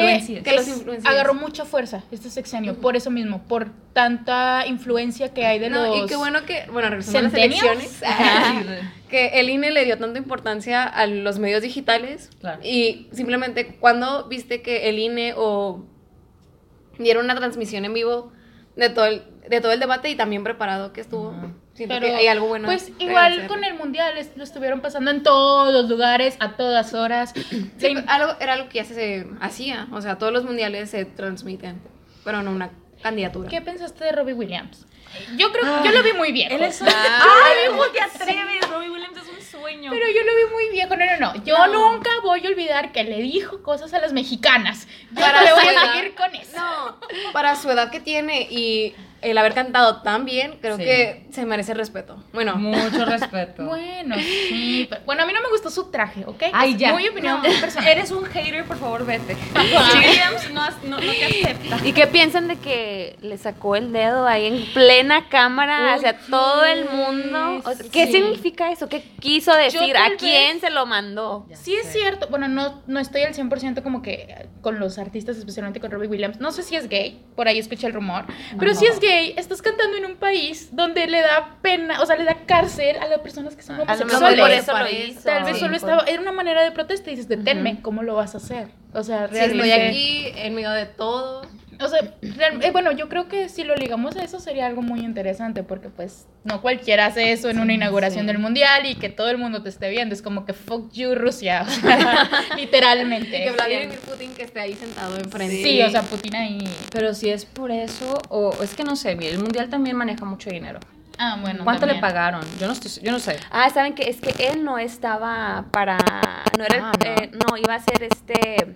Speaker 4: Que
Speaker 1: es- agarró mucha fuerza este sexenio, por eso mismo, por tanta influencia que hay de
Speaker 4: no,
Speaker 1: los...
Speaker 4: y qué bueno que, bueno, regresando a las elecciones, que el INE le dio tanta importancia a los medios digitales
Speaker 3: Claro.
Speaker 4: y simplemente cuando viste que el INE o dieron una transmisión en vivo de todo el, de todo el debate y también preparado que estuvo, siento
Speaker 1: Pero,
Speaker 4: que hay algo bueno.
Speaker 1: Pues igual con el mundial es- lo estuvieron pasando en todos los lugares, a todas horas.
Speaker 4: Sí, pero algo, era algo que ya se hacía, o sea, todos los mundiales se transmiten, pero no una candidatura.
Speaker 1: ¿Qué pensaste de Robbie Williams? Yo creo que yo lo vi muy viejo.
Speaker 3: él es un
Speaker 4: Ay,
Speaker 3: ¿cómo te atreves? Robbie Williams es un sueño.
Speaker 1: Pero yo lo vi muy viejo. No, no, no. Yo
Speaker 4: No.
Speaker 1: nunca voy a olvidar que le dijo cosas a las mexicanas. Yo
Speaker 4: Para
Speaker 1: no le voy a seguir con eso.
Speaker 4: No, para su edad que tiene y el haber cantado tan bien, creo
Speaker 3: Sí.
Speaker 4: que se merece respeto. Bueno,
Speaker 3: Mucho respeto.
Speaker 1: Bueno, sí. pero- bueno, a mí no me gustó su traje, ¿ok?
Speaker 3: Ay,
Speaker 1: Es
Speaker 3: ya.
Speaker 1: Muy opinión
Speaker 3: No,
Speaker 1: personal.
Speaker 3: Eres un hater, por favor, vete. Williams no, no, no te acepta.
Speaker 2: ¿Y qué piensan de que le sacó el dedo ahí en plena cámara hacia todo el mundo? O sea, ¿Qué
Speaker 1: Sí.
Speaker 2: significa eso? ¿Qué quiso decir? ¿A quién
Speaker 1: vez-
Speaker 2: se lo mandó?
Speaker 1: Sí es cierto, bueno, no, no estoy al 100% como que con los artistas, especialmente con Robbie Williams. No sé si es gay, por ahí escuché el rumor, pero si es gay, estás cantando en un país donde le da pena, o sea, le da cárcel a las personas que son
Speaker 2: A lo mejor
Speaker 1: homosexuales.
Speaker 2: por
Speaker 4: le
Speaker 2: eso lo
Speaker 4: parece.
Speaker 2: hizo.
Speaker 1: Tal vez
Speaker 4: Sí,
Speaker 1: solo estaba, era una manera de protesta y dices, deténme, ¿cómo lo vas a hacer? O sea,
Speaker 4: sí,
Speaker 1: realmente...
Speaker 4: estoy aquí en medio de todo.
Speaker 1: O sea, real- eh, bueno, yo creo que si lo ligamos a eso sería algo muy interesante porque pues no cualquiera hace eso en una inauguración del mundial y que todo el mundo te esté viendo. Es como que fuck you Rusia, o sea, literalmente.
Speaker 4: Y que Vladimir Putin que esté ahí sentado enfrente.
Speaker 1: Sí, o sea, Putin ahí.
Speaker 3: Pero si es por eso, o es que no sé, mire, el mundial también maneja mucho dinero.
Speaker 1: Ah, bueno.
Speaker 3: ¿Cuánto le pagaron? Yo no, estoy, yo no sé.
Speaker 2: Ah, ¿saben que Es que él no estaba para... No era el-
Speaker 3: Ah, no.
Speaker 2: eh, no, iba a ser este...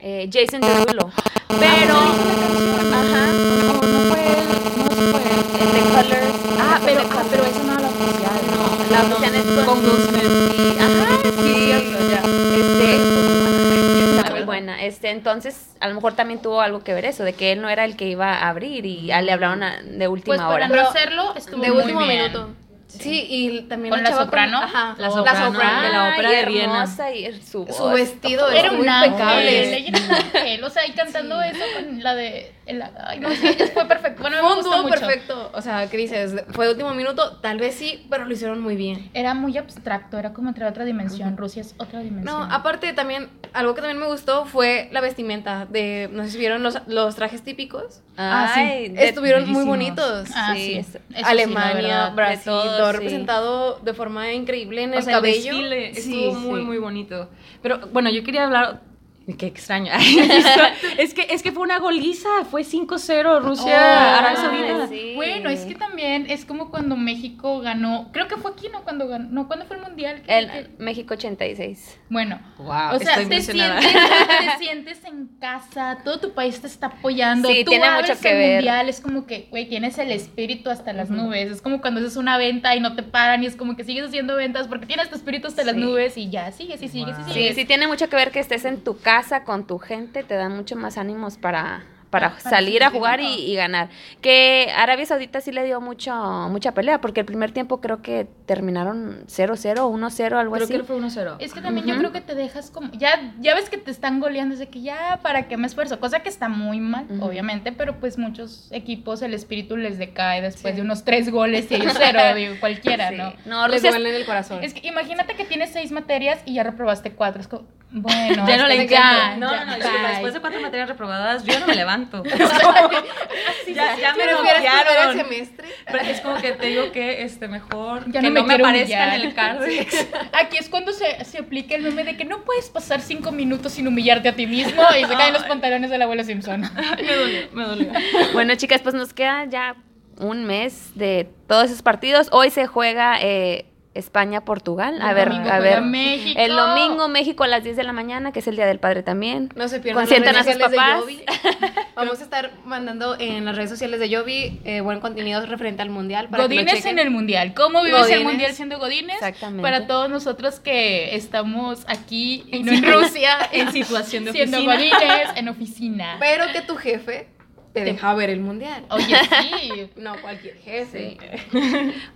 Speaker 2: eh, Jason Derulo. Pero... Ajá. No, no fue él. No fue él. El de Colors.
Speaker 3: Ah, pero, ah, pero esa no es la oficial.
Speaker 2: No, la oficial es con,
Speaker 3: Con Will Smith.
Speaker 2: Sí, ajá, sí.
Speaker 3: ya.
Speaker 2: Este,
Speaker 3: La
Speaker 2: muy buena. Este, entonces, a lo mejor también tuvo algo que ver eso, de que él no era el que iba a abrir y a- le hablaron a- de última
Speaker 1: Pues para
Speaker 2: hora.
Speaker 1: no hacerlo estuvo
Speaker 4: de
Speaker 1: muy
Speaker 4: último
Speaker 1: bien.
Speaker 4: minuto. Sí, y también
Speaker 1: ¿Con la
Speaker 4: chava
Speaker 1: soprano?
Speaker 4: ajá,
Speaker 3: La soprano de la ópera de Viena.
Speaker 2: hermosa y su
Speaker 4: Su
Speaker 2: voz.
Speaker 4: vestido
Speaker 1: Era un
Speaker 4: impecable.
Speaker 1: ángel, ella era un ángel, o sea, y cantando eso con la de... el- ay, no sé, fue perfecto. Bueno, me
Speaker 4: Fue un
Speaker 1: gustó
Speaker 4: dúo
Speaker 1: mucho.
Speaker 4: perfecto. O sea, ¿qué dices? Fue de último minuto, tal vez sí, pero lo hicieron muy bien.
Speaker 1: Era muy abstracto, era como entrar a otra dimensión. Rusia es otra dimensión.
Speaker 4: No, aparte también, algo que también me gustó fue la vestimenta de, no sé si vieron los, los trajes típicos.
Speaker 1: Ah, sí.
Speaker 2: Ay, de-
Speaker 4: Estuvieron muy bonitos.
Speaker 1: Ah,
Speaker 2: sí,
Speaker 1: sí. sí,
Speaker 4: Alemania. Brasil,
Speaker 2: todo, sí.
Speaker 4: representado de forma increíble en
Speaker 3: O
Speaker 4: el
Speaker 3: sea,
Speaker 4: cabello.
Speaker 3: El desfile
Speaker 4: Sí,
Speaker 3: estuvo muy,
Speaker 4: sí.
Speaker 3: muy bonito. Pero bueno, yo quería hablar. Qué extraño. es, que, es que fue una goliza. Fue 5-0 Rusia,
Speaker 1: Oh,
Speaker 3: Arabia Saudita.
Speaker 2: sí.
Speaker 1: Bueno, es que también es como cuando México ganó, creo que fue aquí, ¿no? Cuando ganó, no, ¿cuándo fue el mundial?
Speaker 2: El
Speaker 1: que-
Speaker 2: México 86.
Speaker 1: bueno,
Speaker 3: Wow,
Speaker 1: o sea,
Speaker 3: estoy
Speaker 1: te sientes, te sientes en casa, todo tu país te está apoyando,
Speaker 2: Sí,
Speaker 1: tú
Speaker 2: tiene mucho que
Speaker 1: el
Speaker 2: ver.
Speaker 1: mundial, es como que, güey, tienes el espíritu hasta las nubes, es como cuando haces una venta y no te paran y es como que sigues haciendo ventas porque tienes tu espíritu hasta las nubes y ya, sigues y sigues y
Speaker 3: Wow.
Speaker 1: sigues.
Speaker 2: Sí, sí tiene mucho que ver que estés en tu casa con tu gente, te dan mucho más ánimos para, para
Speaker 1: Para
Speaker 2: salir a jugar y, ganar. Que Arabia Saudita sí le dio mucho, mucha pelea, porque el primer tiempo creo que terminaron 0-0, 1-0, algo
Speaker 3: Creo
Speaker 2: así.
Speaker 3: que fue 1-0.
Speaker 1: Es que también yo creo que te dejas como, ya, ya ves que te están goleando, es de que ya, ¿para qué me esfuerzo? Cosa que está muy mal, obviamente, pero pues muchos equipos el espíritu les decae después
Speaker 4: Sí.
Speaker 1: de unos tres goles y ellos cero, digo, cualquiera,
Speaker 2: Sí.
Speaker 1: ¿no?
Speaker 2: No,
Speaker 4: Les duele en el corazón.
Speaker 1: Es que imagínate que tienes seis materias y ya reprobaste cuatro, es como, bueno,
Speaker 3: ya no le
Speaker 1: ya,
Speaker 3: No,
Speaker 1: ya,
Speaker 3: no, no,
Speaker 1: bye.
Speaker 3: después de cuatro materias reprobadas, yo no me levanto. ya, ya me
Speaker 4: ¿Prefieres perder el
Speaker 3: bloquearon.
Speaker 4: semestre?
Speaker 3: Pero es como que te digo que este mejor
Speaker 1: Ya
Speaker 3: que
Speaker 1: no me
Speaker 3: no me
Speaker 1: quiero
Speaker 3: aparezca en el cardex.
Speaker 1: Aquí es cuando se, se aplica el meme de que no puedes pasar cinco minutos sin humillarte a ti mismo y se caen los pantalones del abuelo Simpson.
Speaker 3: me dolió, me dolió.
Speaker 2: Bueno, chicas, pues nos queda ya un mes de todos esos partidos. Hoy se juega eh, España-Portugal. A
Speaker 1: El
Speaker 2: ver,
Speaker 1: domingo
Speaker 2: a ver.
Speaker 1: México.
Speaker 2: El domingo México a las 10 de la mañana, que es el Día del Padre también.
Speaker 4: No se pierdan
Speaker 2: Consientan
Speaker 4: las
Speaker 2: a
Speaker 4: redes
Speaker 2: sus
Speaker 4: sociales
Speaker 2: papás.
Speaker 4: de. Vamos a estar mandando en las redes sociales de Yobi eh, buen contenido referente al mundial. Para
Speaker 1: Godines en el mundial. ¿Cómo vives el mundial siendo Godines?
Speaker 2: Exactamente.
Speaker 1: Para todos nosotros que estamos aquí y no en Rusia,
Speaker 3: En situación de
Speaker 1: siendo
Speaker 3: oficina.
Speaker 1: Godines en oficina.
Speaker 4: Pero que tu jefe te deja ver el mundial.
Speaker 1: Oye, sí.
Speaker 4: No cualquier jefe.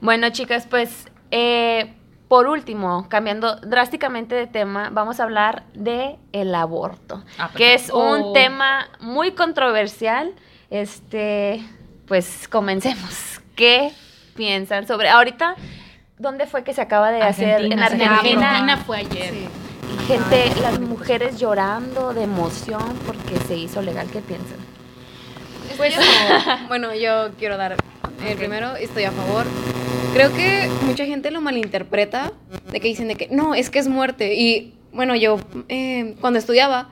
Speaker 2: Bueno, chicas, pues eh, por último, cambiando drásticamente de tema, vamos a hablar de el aborto,
Speaker 3: Ah,
Speaker 2: que es un
Speaker 1: Oh.
Speaker 2: tema muy controversial. Este, pues comencemos. ¿Qué piensan sobre ahorita? ¿Dónde fue que se acaba de hacer en
Speaker 3: Argentina,
Speaker 2: Argentina?
Speaker 1: Argentina fue ayer.
Speaker 4: Sí.
Speaker 2: Y gente, las mujeres llorando de emoción porque se hizo legal. ¿Qué piensan?
Speaker 4: Pues, bueno, yo quiero dar el primero, estoy a favor. Creo que mucha gente lo malinterpreta, de que dicen que no, es que es muerte. Y bueno, yo eh, cuando estudiaba,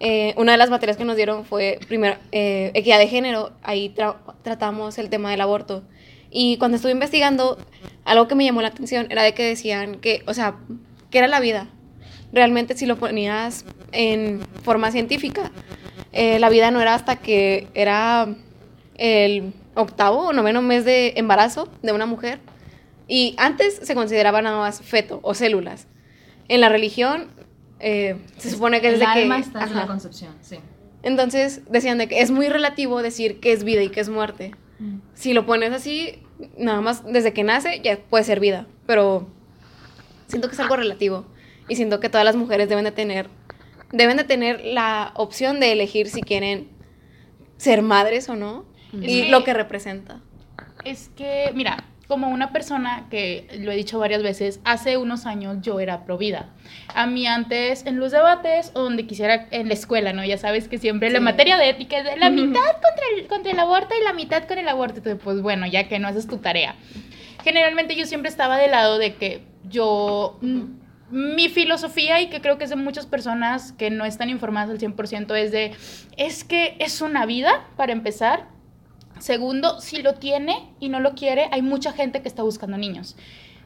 Speaker 4: eh, una de las materias que nos dieron fue primero eh, equidad de género, ahí tra- tratamos el tema del aborto. Y cuando estuve investigando, algo que me llamó la atención era de que decían que, o sea, que era la vida. Realmente si lo ponías en forma científica, la vida no era hasta que era el octavo o noveno mes de embarazo de una mujer. Y antes se consideraba nada más feto o células. En la religión eh, se supone que
Speaker 3: el
Speaker 4: desde que...
Speaker 3: alma está en la
Speaker 4: Ajá.
Speaker 3: concepción, sí.
Speaker 4: Entonces decían de que es muy relativo decir que es vida y que es muerte. Si lo pones así, nada más desde que nace ya puede ser vida. Pero siento que es algo relativo. Y siento que todas las mujeres deben de tener, deben de tener la opción de elegir si quieren ser madres o no. Y
Speaker 1: Sí.
Speaker 4: lo que representa.
Speaker 1: Es que, mira, como una persona que lo he dicho varias veces, hace unos años yo era pro vida. A mí antes en los debates o donde quisiera en la escuela, ¿no? Ya sabes que siempre la materia de ética es de la mitad contra el, contra el aborto y la mitad con el aborto. Entonces, pues bueno, ya que no haces tu tarea. Generalmente yo siempre estaba del lado de que yo... mm, Mi filosofía, y que creo que es de muchas personas que no están informadas al 100%, es de, es que es una vida, para empezar, Segundo, si lo tiene y no lo quiere, hay mucha gente que está buscando niños.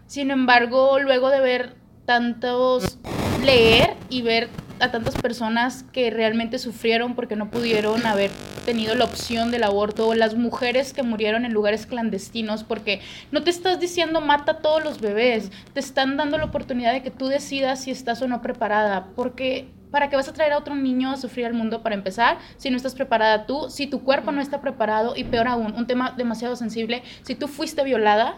Speaker 1: Sin embargo, luego de ver tantos, leer y ver a tantas personas que realmente sufrieron porque no pudieron haber tenido la opción del aborto, o las mujeres que murieron en lugares clandestinos, porque no te estás diciendo mata a todos los bebés, te están dando la oportunidad de que tú decidas si estás o no preparada, porque ¿para qué vas a traer a otro niño a sufrir al mundo para empezar si no estás preparada tú, si tu cuerpo no está preparado y peor aún, un tema demasiado sensible, si tú fuiste violada,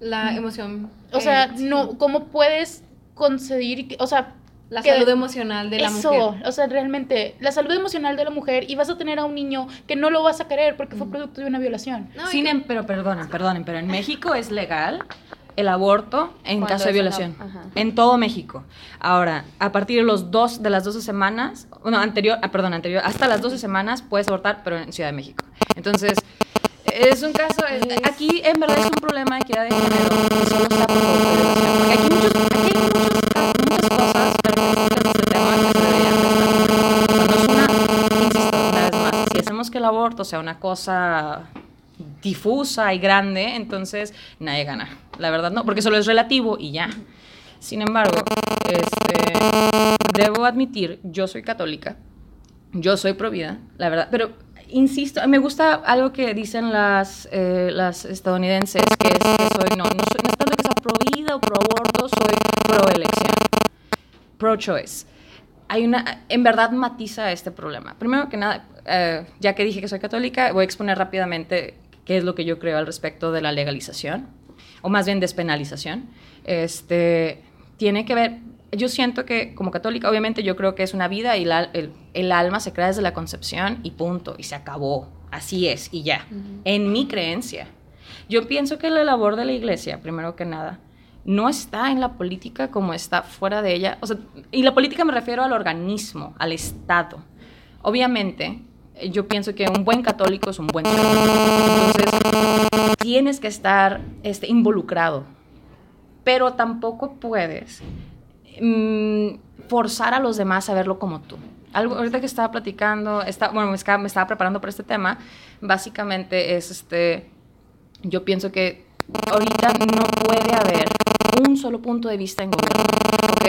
Speaker 4: La emoción.
Speaker 1: o
Speaker 4: eh,
Speaker 1: sea,
Speaker 4: sí.
Speaker 1: no, ¿cómo puedes conceder, o sea,
Speaker 4: La
Speaker 1: que-
Speaker 4: salud emocional de la
Speaker 1: eso,
Speaker 4: mujer.
Speaker 1: o sea, realmente, la salud emocional de la mujer y vas a tener a un niño que no lo vas a querer porque fue producto de una violación.
Speaker 4: No, y
Speaker 3: Sin
Speaker 4: que-
Speaker 3: em- pero perdonen, perdonen, pero en México es legal el aborto en caso de violación. En todo México. Ahora, a partir de los dos, de las 12 semanas, bueno, anterior, ah, perdón, anterior, hasta las 12 semanas puedes abortar, pero en Ciudad de México. Entonces, es un caso, es- aquí en verdad es un problema de equidad de género que solo está por violación. Porque aquí, muchos, aquí hay muchos, muchas cosas características de este tema que se deberían de estar. O sea, no es una, insisto, una vez más, si hacemos que el aborto sea una cosa difusa y grande, entonces nadie gana. La verdad no, porque solo es relativo y ya. Sin embargo, este, debo admitir, yo soy católica, yo soy pro vida, la verdad, pero insisto, me gusta algo que dicen las, eh, las estadounidenses, que es que soy, no, no, soy, no es tanto que sea pro vida o pro aborto, soy pro elección, pro choice. Hay una, en verdad matiza este problema. Primero que nada, eh, ya que dije que soy católica, voy a exponer rápidamente qué es lo que yo creo al respecto de la legalización, o más bien despenalización. Este, tiene que ver, yo siento que como católica, obviamente yo creo que es una vida y la- el, el alma se crea desde la concepción y punto, y se acabó. Así es, y ya. En mi creencia. Yo pienso que la labor de la iglesia, primero que nada, no está en la política como está fuera de ella. O sea, y la política me refiero al organismo, al Estado. Obviamente, yo pienso que un buen católico es un buen ciudadano. Entonces, tienes que estar este, involucrado. Pero tampoco puedes mm, forzar a los demás a verlo como tú. Algo, ahorita que estaba platicando, está, bueno, me estaba, me estaba preparando para este tema, básicamente es este, yo pienso que ahorita no puede haber un solo punto de vista en gobierno, ¿ok?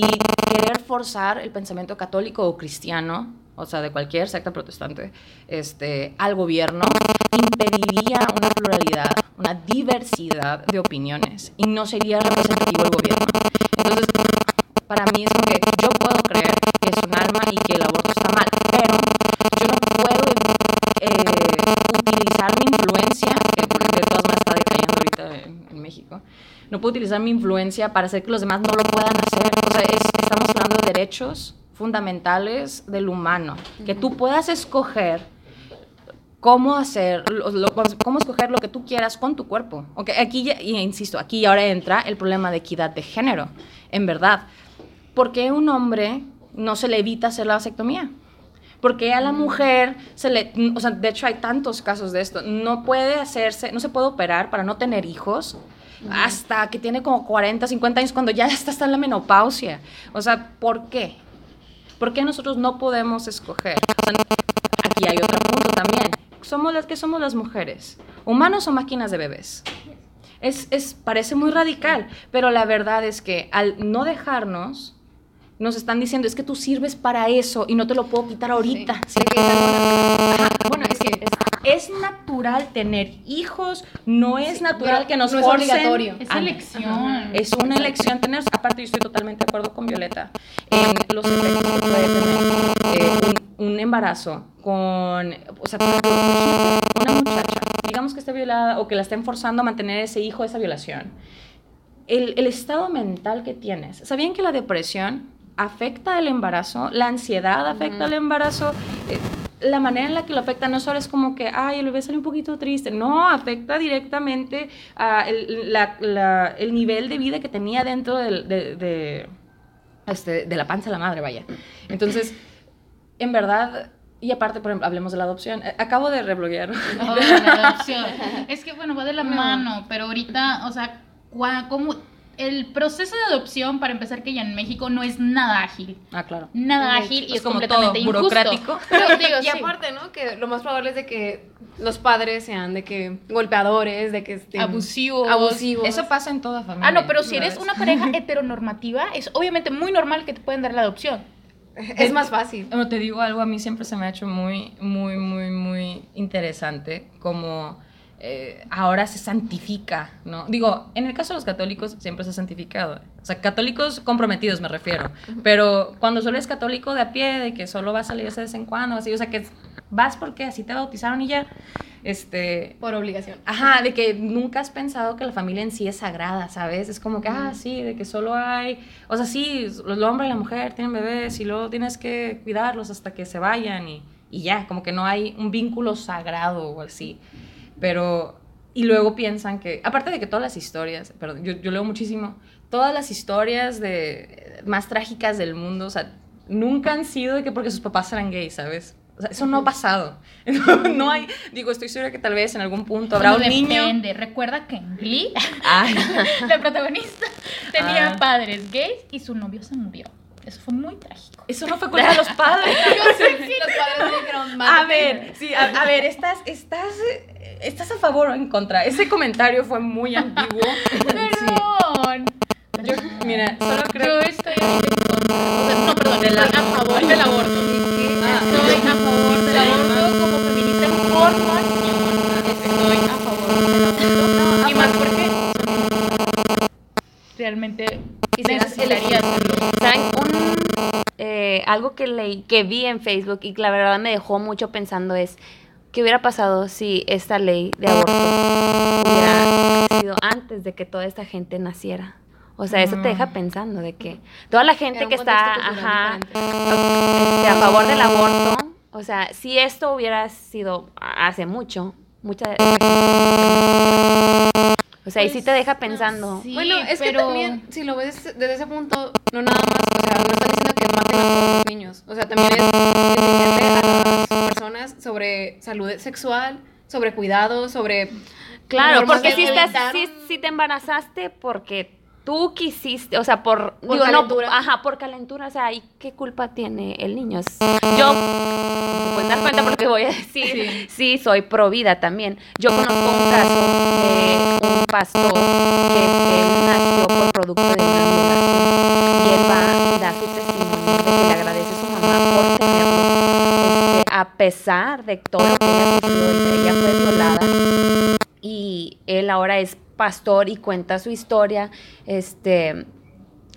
Speaker 3: Y querer forzar el pensamiento católico o cristiano, o sea, de cualquier secta protestante, este, al gobierno, impediría una pluralidad, una diversidad de opiniones y no sería representativo el gobierno. Entonces, para mí es como que yo puedo creer que es un alma y que el aborto está mal, pero yo no puedo eh, utilizar mi influencia, que de todas maneras está decayendo ahorita en, en México, no puedo utilizar mi influencia para hacer que los demás no lo puedan hacer. O sea, es- estamos hablando de derechos fundamentales del humano, que tú puedas escoger cómo hacer, lo- cómo escoger lo que tú quieras con tu cuerpo. Ok, aquí, ya- y insisto, aquí ahora entra el problema de equidad de género, en verdad. ¿Por qué un hombre no se le evita hacer la vasectomía? Porque a la mujer se le, o sea, de hecho hay tantos casos de esto, no puede hacerse, no se puede operar para no tener hijos hasta que tiene como 40, 50 años cuando ya está, está en la menopausia. O sea, ¿por qué? ¿Por qué nosotros no podemos escoger? Aquí hay otro punto también. Somos las que somos las mujeres, humanos o máquinas de bebés. Es, es, parece muy radical, pero la verdad es que al no dejarnos, nos están diciendo, es que tú sirves para eso y no te lo puedo quitar ahorita.
Speaker 4: Sí,
Speaker 3: bueno, es que es natural tener hijos, no es natural
Speaker 4: pero
Speaker 3: que nos
Speaker 4: no es
Speaker 3: forcen.
Speaker 4: obligatorio.
Speaker 1: Es
Speaker 3: Ah,
Speaker 1: elección.
Speaker 3: es una elección tener, aparte yo estoy totalmente de acuerdo con Violeta en los efectos que puede tener eh, un, un embarazo con, o sea, una muchacha, digamos que esté violada o que la estén forzando a mantener ese hijo, esa violación. El, el estado mental que tienes. ¿Sabían que la depresión afecta el embarazo? La ansiedad afecta el embarazo. Eh, la manera en la que lo afecta no solo es como que, ay, el bebé sale un poquito triste, no, afecta directamente a el, la- la- el nivel de vida que tenía dentro del- de, de, este, de la panza de la madre, vaya. Entonces, en verdad, y aparte, por ejemplo, hablemos de la adopción. Eh, Acabo de rebloguear.
Speaker 1: Oh, la adopción. Es que, bueno, va de la mano, pero ahorita, o sea, como el proceso de adopción, para empezar, que ya en México no es nada ágil.
Speaker 3: ah, claro.
Speaker 1: Nada ágil y
Speaker 3: es
Speaker 1: es,
Speaker 3: como
Speaker 1: completamente
Speaker 3: todo
Speaker 1: injusto.
Speaker 3: burocrático.
Speaker 1: Pero digo,
Speaker 4: Y
Speaker 1: sí.
Speaker 4: aparte, ¿no? Que lo más probable es de que los padres sean de que golpeadores, de que estén
Speaker 1: Abusivos.
Speaker 4: abusivos.
Speaker 3: Eso pasa en toda familia.
Speaker 1: Ah, no, pero si eres una pareja heteronormativa, es obviamente muy normal que te pueden dar la adopción.
Speaker 4: es más fácil.
Speaker 3: Bueno, te digo algo, a mí siempre se me ha hecho muy, muy, muy, muy interesante como eh, ahora se santifica, ¿no? Digo, en el caso de los católicos siempre se ha santificado. O sea, católicos comprometidos me refiero. Pero cuando solo eres católico de a pie, de que solo vas a la iglesia de vez en cuando, así, o sea, que vas porque así te bautizaron y ya, este...
Speaker 4: Por obligación.
Speaker 3: Ajá, de que nunca has pensado que la familia en sí es sagrada, ¿sabes? Es como que, ah, sí, de que solo hay, o sea, sí, el hombre y la mujer tienen bebés y luego tienes que cuidarlos hasta que se vayan y, y ya, como que no hay un vínculo sagrado o así. Pero, y luego piensan que, aparte de que todas las historias, perdón, yo, yo leo muchísimo, todas las historias de, más trágicas del mundo, o sea, nunca han sido de que porque sus papás eran gays, ¿sabes? O sea, eso no ha pasado. No, no hay, digo, estoy segura que tal vez en algún punto habrá
Speaker 1: Bueno,
Speaker 3: un niño.
Speaker 1: depende. Recuerda que en Glee,
Speaker 3: Ay,
Speaker 1: la protagonista tenía
Speaker 3: Ah.
Speaker 1: padres gays y su novio se murió. Eso fue muy trágico.
Speaker 3: eso no fue culpa de los padres.
Speaker 4: Los padres dijeron,
Speaker 3: A ver, sí, a, a ver, estás, estás, estás a favor o en contra. Ese comentario fue muy ambiguo.
Speaker 1: Perdón.
Speaker 3: Yo, mira, solo
Speaker 1: Yo
Speaker 3: creo
Speaker 1: estoy ahorita en contra. O sea, no, perdón, estoy a favor del aborto.
Speaker 3: Ah,
Speaker 1: Estoy a favor del aborto como feminista en formación. Estoy a favor del aborto.
Speaker 2: Algo que leí, que vi en Facebook y que la verdad me dejó mucho pensando es qué hubiera pasado si esta ley de aborto hubiera sido antes de que toda esta gente naciera. O sea, eso te deja pensando de que toda la gente que está ajá, este, a favor del aborto, o sea, si esto hubiera sido hace mucho, mucha o sea, y sí te deja pensando.
Speaker 1: Sí,
Speaker 4: bueno, es
Speaker 1: pero-
Speaker 4: que también, si lo ves desde ese punto, no nada más, o sea, no están que maten a los niños. O sea, también es enseñarle a las personas sobre salud sexual, sobre cuidado, sobre...
Speaker 2: Claro, porque si estás, si, si te embarazaste porque tú quisiste, o sea, por,
Speaker 4: Por
Speaker 2: digo,
Speaker 4: calentura.
Speaker 2: no, ajá, por calentura, o sea, ¿y qué culpa tiene el niño? Yo, te puedes dar cuenta porque voy a decir, sí, soy pro vida también. Yo conozco un caso de un pastor que él nació por producto de una violación y él va y da su que le agradece a su mamá por tenerlo, este, a pesar de todo lo que ella sufrió y que ella fue violada y él ahora es pastor y cuenta su historia. Este,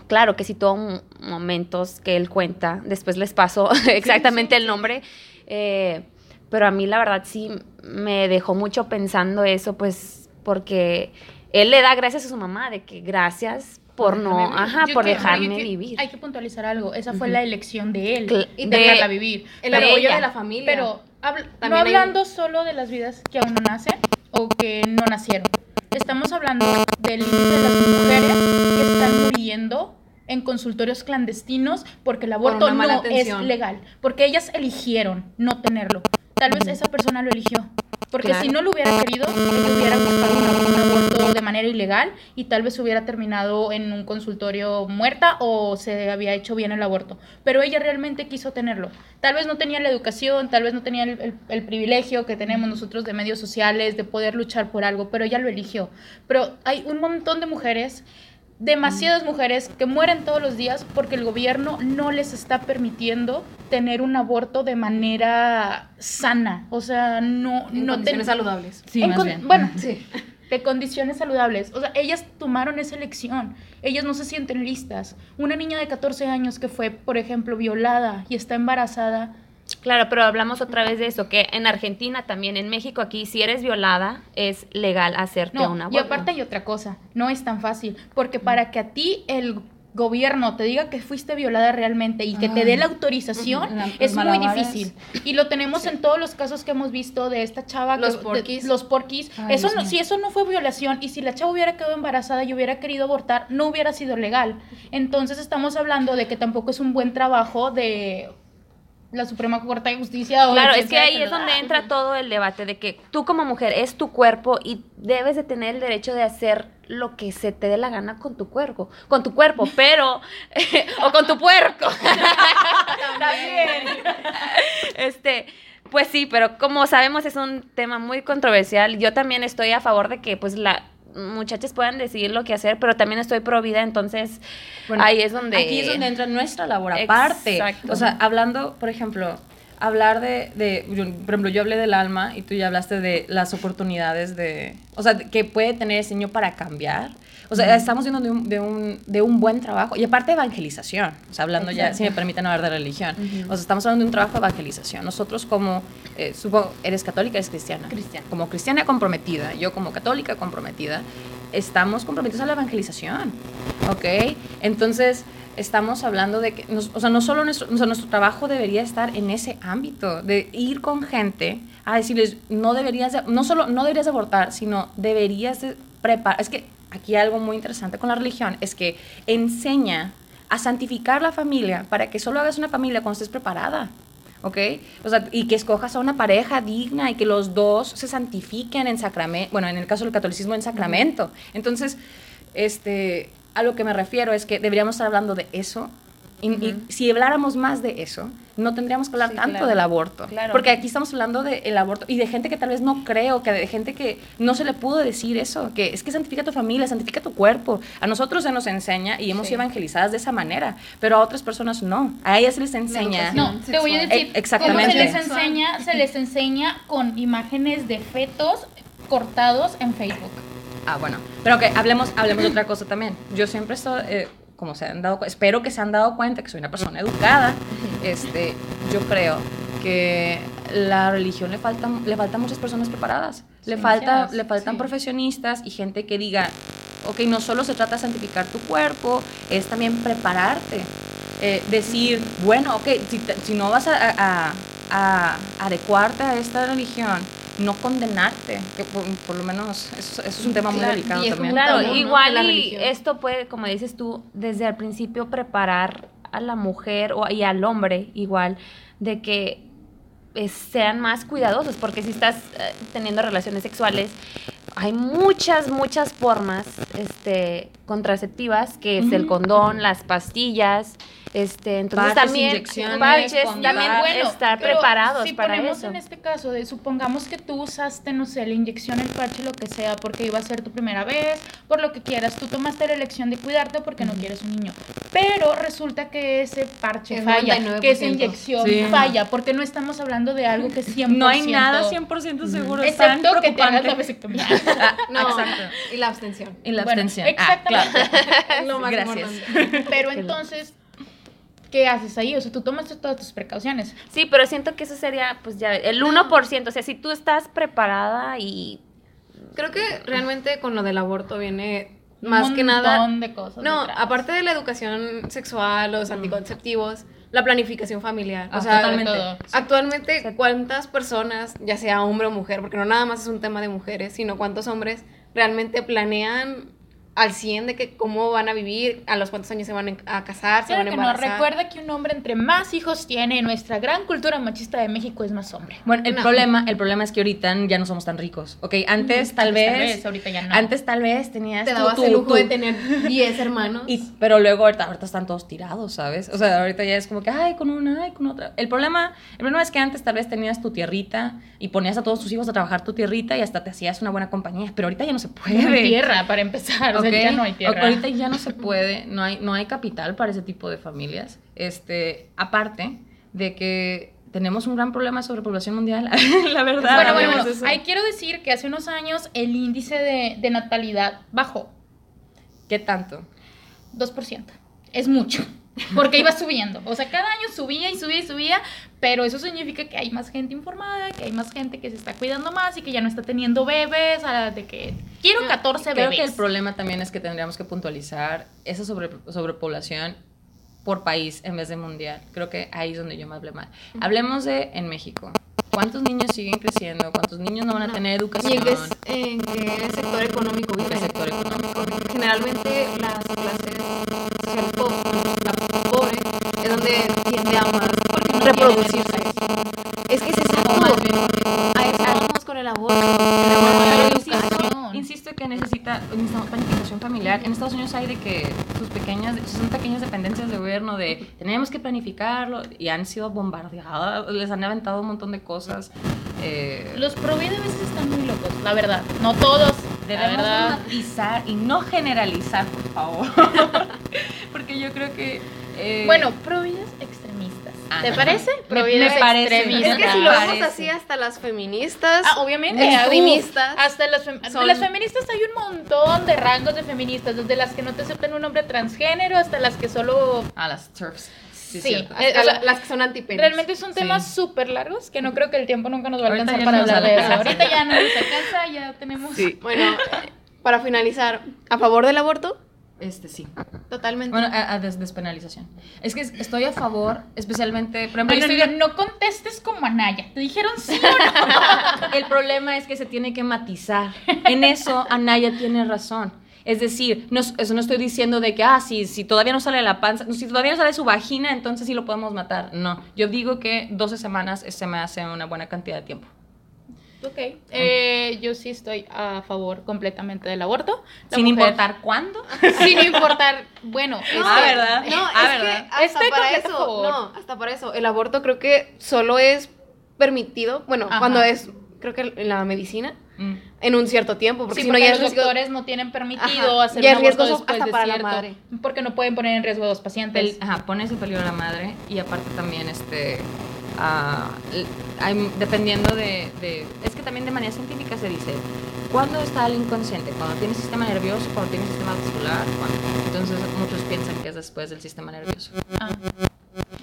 Speaker 2: claro que sí tuvo momentos que él cuenta, después les paso exactamente el nombre, eh, pero a mí la verdad sí me dejó mucho pensando eso, pues porque él le da gracias a su mamá de que gracias por no, ajá,
Speaker 1: Yo
Speaker 2: por dejarme
Speaker 1: que-
Speaker 2: vivir.
Speaker 1: Hay que puntualizar algo. Esa fue la elección de él. Y
Speaker 2: de-
Speaker 1: dejarla vivir.
Speaker 4: El
Speaker 1: Pero
Speaker 2: ella.
Speaker 4: de la familia.
Speaker 1: Pero habl- no
Speaker 4: hay-
Speaker 1: hablando solo de las vidas que aún no nacen o que no nacieron. Estamos hablando del de las mujeres que están muriendo en consultorios clandestinos porque el aborto no es legal, porque ellas eligieron no tenerlo. Tal vez esa persona lo eligió, porque
Speaker 2: Claro.
Speaker 1: si no lo hubiera querido, ella hubiera buscado un, aborto de manera ilegal y tal vez hubiera terminado en un consultorio muerta o se había hecho bien el aborto. Pero ella realmente quiso tenerlo. Tal vez no tenía la educación, tal vez no tenía el, el- el privilegio que tenemos nosotros de medios sociales, de poder luchar por algo, pero ella lo eligió. Pero hay un montón de mujeres demasiadas mujeres que mueren todos los días porque el gobierno no les está permitiendo tener un aborto de manera sana. O sea, no...
Speaker 4: En
Speaker 1: no
Speaker 4: condiciones saludables.
Speaker 3: Sí,
Speaker 1: en
Speaker 3: más
Speaker 1: con-
Speaker 3: bien.
Speaker 1: Bueno,
Speaker 4: Sí.
Speaker 1: de condiciones saludables. O sea, ellas tomaron esa elección. Ellas no se sienten listas. Una niña de 14 años que fue, por ejemplo, violada y está embarazada.
Speaker 2: Claro, pero hablamos otra vez de eso, que en Argentina también, en México aquí, si eres violada, es legal hacerte
Speaker 1: No,
Speaker 2: un
Speaker 1: y
Speaker 2: aborto.
Speaker 1: aparte hay otra cosa. No es tan fácil. Porque para que a ti el gobierno te diga que fuiste violada realmente y que te dé la autorización
Speaker 3: La-
Speaker 1: es muy difícil. Y lo tenemos en todos los casos que hemos visto de esta chava que-
Speaker 4: Los
Speaker 1: de-
Speaker 4: porquis.
Speaker 1: los porquis.
Speaker 3: Ay,
Speaker 1: eso no, si eso no fue violación y si la chava hubiera quedado embarazada y hubiera querido abortar, no hubiera sido legal. Entonces estamos hablando de que tampoco es un buen trabajo de la Suprema Corte de Justicia o
Speaker 2: Claro, es que ahí es donde entra todo el debate de que tú como mujer es tu cuerpo y debes de tener el derecho de hacer lo que se te dé la gana con tu cuerpo, con tu cuerpo, pero o con tu puerco. También. Este, pues sí, pero como sabemos es un tema muy controversial. Yo también estoy a favor de que pues la muchachas puedan decidir lo que hacer, pero también estoy pro vida, entonces
Speaker 3: Bueno,
Speaker 2: ahí es donde
Speaker 3: Aquí es donde entra nuestra labor aparte.
Speaker 2: Exacto.
Speaker 3: O sea, hablando, por ejemplo, hablar de, de yo- por ejemplo, yo hablé del alma y tú ya hablaste de las oportunidades de, o sea, que puede tener ese niño para cambiar. O sea, estamos viendo de un, de, un, de un buen trabajo. Y aparte evangelización, o sea, hablando ya, si me permiten hablar de religión. O sea, estamos hablando de un trabajo de evangelización. Nosotros como, eh, supongo, ¿eres católica, eres cristiana?
Speaker 2: Cristiana.
Speaker 3: Como cristiana comprometida, yo como católica comprometida, estamos comprometidos a la evangelización, ¿ok? Entonces, estamos hablando de que, nos- o sea, no solo nuestro, o sea, nuestro trabajo debería estar en ese ámbito, de ir con gente a decirles, no deberías, de- no solo no deberías de abortar, sino deberías de preparar, es que aquí algo muy interesante con la religión es que enseña a santificar la familia para que solo hagas una familia cuando estés preparada. ¿ok? O sea, y que escojas a una pareja digna y que los dos se santifiquen en sacramento, bueno, en el caso del catolicismo en sacramento. Entonces, este, a lo que me refiero es que deberíamos estar hablando de eso. Y, y si habláramos más de eso, no tendríamos que hablar
Speaker 2: Sí,
Speaker 3: tanto
Speaker 2: claro.
Speaker 3: del aborto.
Speaker 2: Claro.
Speaker 3: Porque aquí estamos hablando del aborto y de gente que tal vez no creo, que de gente que no se le pudo decir eso, que es que santifica tu familia, santifica tu cuerpo. A nosotros se nos enseña y hemos
Speaker 2: Sí.
Speaker 3: sido evangelizadas de esa manera, pero a otras personas no. A ellas se les enseña.
Speaker 1: No, te voy a decir,
Speaker 3: E- exactamente.
Speaker 1: se les enseña, se les enseña con imágenes de fetos cortados en Facebook.
Speaker 3: Ah, bueno. Pero que hablemos, hablemos de otra cosa también. Yo siempre estoy, eh, como se han dado, espero que se han dado cuenta que soy una persona educada. Este, yo creo que la religión le faltan, le faltan muchas personas preparadas. Le falta, le faltan
Speaker 1: sí.
Speaker 3: profesionistas y gente que diga, ok, no solo se trata de santificar tu cuerpo, es también prepararte. Eh, decir, bueno, ok, si, no vas a, a- a adecuarte a esta religión, no condenarte, que por, por lo menos eso, eso es un tema muy
Speaker 4: Claro,
Speaker 3: delicado
Speaker 4: y es
Speaker 3: también.
Speaker 2: Claro, igual y esto puede, como dices tú, desde el principio preparar a la mujer o, y al hombre igual de que sean más cuidadosos, porque si estás eh, teniendo relaciones sexuales, hay muchas, muchas formas este, contraceptivas, que es el condón, las pastillas, este, entonces
Speaker 3: Parches,
Speaker 2: también
Speaker 3: inyecciones,
Speaker 2: parches, también
Speaker 3: Bueno,
Speaker 2: estar
Speaker 1: pero
Speaker 2: preparados
Speaker 1: si
Speaker 2: para
Speaker 1: ponemos
Speaker 2: eso.
Speaker 1: en este caso de supongamos que tú usaste, no sé, la inyección, el parche, lo que sea, porque iba a ser tu primera vez, por lo que quieras, tú tomaste la elección de cuidarte porque no quieres un niño. Pero resulta que ese parche falla,
Speaker 4: 99%.
Speaker 1: que esa inyección
Speaker 3: Sí.
Speaker 1: falla, porque no estamos hablando de algo que 100%.
Speaker 3: No hay nada 100% seguro. es tan
Speaker 1: Excepto que te hagas la vasectomía.
Speaker 3: Ah,
Speaker 4: No,
Speaker 3: Exacto.
Speaker 4: y la abstención.
Speaker 3: Y la
Speaker 1: Bueno,
Speaker 3: abstención.
Speaker 1: exactamente.
Speaker 3: Ah, claro.
Speaker 4: Lo más
Speaker 3: Gracias.
Speaker 4: importante.
Speaker 1: Pero entonces, ¿qué haces ahí? O sea, tú tomaste todas tus precauciones.
Speaker 2: Sí, pero siento que eso sería, pues ya, el 1%. O sea, si tú estás preparada y.
Speaker 4: Creo que realmente con lo del aborto viene
Speaker 1: Un
Speaker 4: más que nada.
Speaker 1: montón de cosas
Speaker 4: No,
Speaker 1: detrás.
Speaker 4: aparte de la educación sexual, los anticonceptivos, la planificación familiar.
Speaker 3: Ah,
Speaker 4: o sea,
Speaker 1: todo.
Speaker 4: actualmente, ¿cuántas personas, ya sea hombre o mujer, porque no nada más es un tema de mujeres, sino cuántos hombres realmente planean al 100 de que cómo van a vivir, a los cuántos años se van a casar, se
Speaker 1: Claro
Speaker 4: van a
Speaker 1: que no,
Speaker 4: embarazar?
Speaker 1: recuerda que un hombre entre más hijos tiene en nuestra gran cultura machista de México es más hombre.
Speaker 3: Bueno, el
Speaker 4: No.
Speaker 3: problema, el problema es que ahorita ya no somos tan ricos, ¿ok? Antes tal
Speaker 1: Antes, tal
Speaker 3: vez,
Speaker 1: vez, ahorita ya no.
Speaker 3: antes tal vez tenías
Speaker 4: Te dabas
Speaker 3: tú-
Speaker 4: el lujo
Speaker 3: tú-
Speaker 4: de tener 10 hermanos.
Speaker 3: Y, pero luego ahorita, ahorita están todos tirados, ¿sabes? O sea, ahorita ya es como que, ay, con una, ay, con otra. El problema, el problema es que antes tal vez tenías tu tierrita y ponías a todos tus hijos a trabajar tu tierrita y hasta te hacías una buena compañía, pero ahorita ya no se puede.
Speaker 1: tierra para empezar. O sea, ciudades
Speaker 3: ¿ok?
Speaker 1: ya no hay tierra.
Speaker 3: Ahorita ya no se puede, no hay, no hay capital para ese tipo de familias. Este, aparte de que tenemos un gran problema sobre población mundial, la verdad.
Speaker 1: Bueno, bueno, bueno.
Speaker 4: eso.
Speaker 1: Ahí quiero decir que hace unos años el índice de, de natalidad bajó
Speaker 3: ¿Qué tanto?
Speaker 1: 2%. Es mucho. Porque iba subiendo. O sea, cada año subía y subía y subía, pero eso significa que hay más gente informada, que hay más gente que se está cuidando más y que ya no está teniendo bebés, a- de que quiero 14
Speaker 3: Creo
Speaker 1: bebés.
Speaker 3: que el problema también es que tendríamos que puntualizar esa sobre, sobrepoblación por país en vez de mundial. Creo que ahí es donde yo me hablé mal. Hablemos de en México. ¿Cuántos niños siguen creciendo? ¿Cuántos niños no van a
Speaker 4: No.
Speaker 3: tener
Speaker 4: ¿Y
Speaker 3: educación?
Speaker 4: en qué, en qué sector económico
Speaker 3: ¿En
Speaker 4: vive?
Speaker 3: qué sector económico?
Speaker 4: Generalmente las clases pobre es donde tiende a más
Speaker 1: no
Speaker 4: reproducirse. Es que es exacto.
Speaker 1: O más bien porque-
Speaker 4: A eso vamos con el aborto.
Speaker 1: Pero
Speaker 3: insisto, insisto que necesita necesitamos planificación familiar. En Estados Unidos hay de que sus pequeñas, son pequeñas dependencias de gobierno de tenemos que planificarlo y han sido bombardeadas, les han aventado un montón de cosas. eh,
Speaker 1: Los pro a veces están muy locos, la verdad. No todos,
Speaker 3: Debemos de
Speaker 1: verdad.
Speaker 3: matizar y no generalizar, por favor. Porque yo creo que... eh,
Speaker 1: Bueno, pro vidas extremistas. ¿Te parece?
Speaker 3: Me-
Speaker 1: Pro
Speaker 3: me
Speaker 1: vidas
Speaker 3: parece.
Speaker 1: extremistas.
Speaker 4: Es que si lo vemos así hasta las feministas.
Speaker 1: Ah, obviamente.
Speaker 4: Extremistas.
Speaker 1: Uh, hasta las, fem-
Speaker 4: Son-
Speaker 1: las feministas hay un montón de rangos de feministas, desde las que no te aceptan un hombre transgénero hasta las que solo...
Speaker 3: A las turfs. Sí,
Speaker 1: Sí.
Speaker 4: hasta
Speaker 1: eh,
Speaker 4: la- las que son antipenis.
Speaker 1: Realmente son temas
Speaker 3: Sí.
Speaker 1: súper largos que no creo que el tiempo nunca nos va a alcanzar
Speaker 3: ya
Speaker 1: para
Speaker 3: no nos
Speaker 1: hablar de eso.
Speaker 3: alcanza.
Speaker 1: Ahorita ya no nos alcanza, ya tenemos...
Speaker 4: Bueno, eh, para finalizar, ¿a favor del aborto?
Speaker 3: Este sí.
Speaker 4: Totalmente.
Speaker 3: Bueno, a, a des- despenalización. Es que es- estoy a favor, especialmente, por ejemplo, estoy
Speaker 1: no, no contestes como Anaya. Te dijeron sí o no.
Speaker 3: El problema es que se tiene que matizar. En eso Anaya tiene razón. Es decir, no, es- eso no estoy diciendo de que, ah, si, si todavía no sale la panza, si todavía no sale su vagina, entonces sí lo podemos matar. No, yo digo que 12 semanas se me hace una buena cantidad de tiempo.
Speaker 1: Ok, eh, yo sí estoy a favor completamente del aborto. La
Speaker 3: Sin
Speaker 1: mujer-
Speaker 3: importar cuándo.
Speaker 1: Sin importar, bueno, es
Speaker 3: Ah,
Speaker 1: que-
Speaker 3: ¿verdad?
Speaker 4: No,
Speaker 3: Ah,
Speaker 4: es
Speaker 3: ¿verdad?
Speaker 4: que hasta
Speaker 1: Estoy
Speaker 4: para eso,
Speaker 1: favor.
Speaker 4: no, hasta para eso. El aborto creo que solo es permitido, bueno,
Speaker 1: Ajá.
Speaker 4: cuando es, creo que en la medicina,
Speaker 3: Mm.
Speaker 4: en un cierto tiempo, porque
Speaker 1: Sí,
Speaker 4: si no ya
Speaker 1: los
Speaker 4: es riesgo-
Speaker 1: doctores no tienen permitido
Speaker 4: Ajá,
Speaker 1: hacer
Speaker 4: ya
Speaker 1: un aborto después
Speaker 4: hasta
Speaker 1: de
Speaker 4: para la
Speaker 1: cierto,
Speaker 4: madre.
Speaker 1: porque no pueden poner en riesgo a los pacientes.
Speaker 3: El- ajá, pones en peligro a la madre y aparte también este l- hay- dependiendo de, de- es que también de manera científica se dice ¿cuándo está el inconsciente? cuando tiene sistema nervioso cuando tiene sistema vascular ¿Cuándo? entonces muchos piensan que es después del sistema nervioso
Speaker 1: Ah,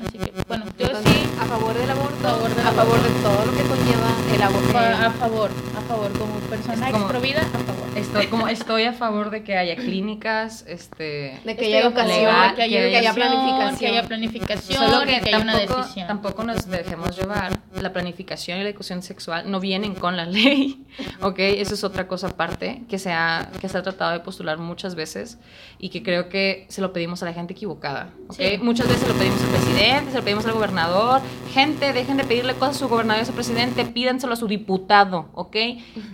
Speaker 1: así que, bueno, yo
Speaker 4: Entonces,
Speaker 1: sí,
Speaker 4: a favor del aborto,
Speaker 1: A favor del
Speaker 4: a favor de todo lo que conlleva el aborto.
Speaker 1: a, a favor, a favor, como persona
Speaker 3: como-
Speaker 1: exprovida, a favor.
Speaker 3: Estoy como estoy a favor de que haya clínicas este
Speaker 4: de que haya
Speaker 1: favor
Speaker 4: educación,
Speaker 3: legal,
Speaker 1: que haya,
Speaker 3: que haya
Speaker 4: planificación.
Speaker 1: que haya planificación,
Speaker 3: Solo que,
Speaker 1: que haya una
Speaker 3: tampoco,
Speaker 1: decisión.
Speaker 3: tampoco nos dejemos llevar. La planificación y la educación sexual no vienen con la ley, ¿ok? Eso es otra cosa aparte que se, ha, que se ha tratado de postular muchas veces y que creo que se lo pedimos a la gente equivocada, ¿ok?
Speaker 1: Sí.
Speaker 3: Muchas veces lo pedimos al presidente, se lo pedimos al gobernador. Gente, dejen de pedirle cosas a su gobernador y a su presidente, pídanselo a su diputado, ¿ok?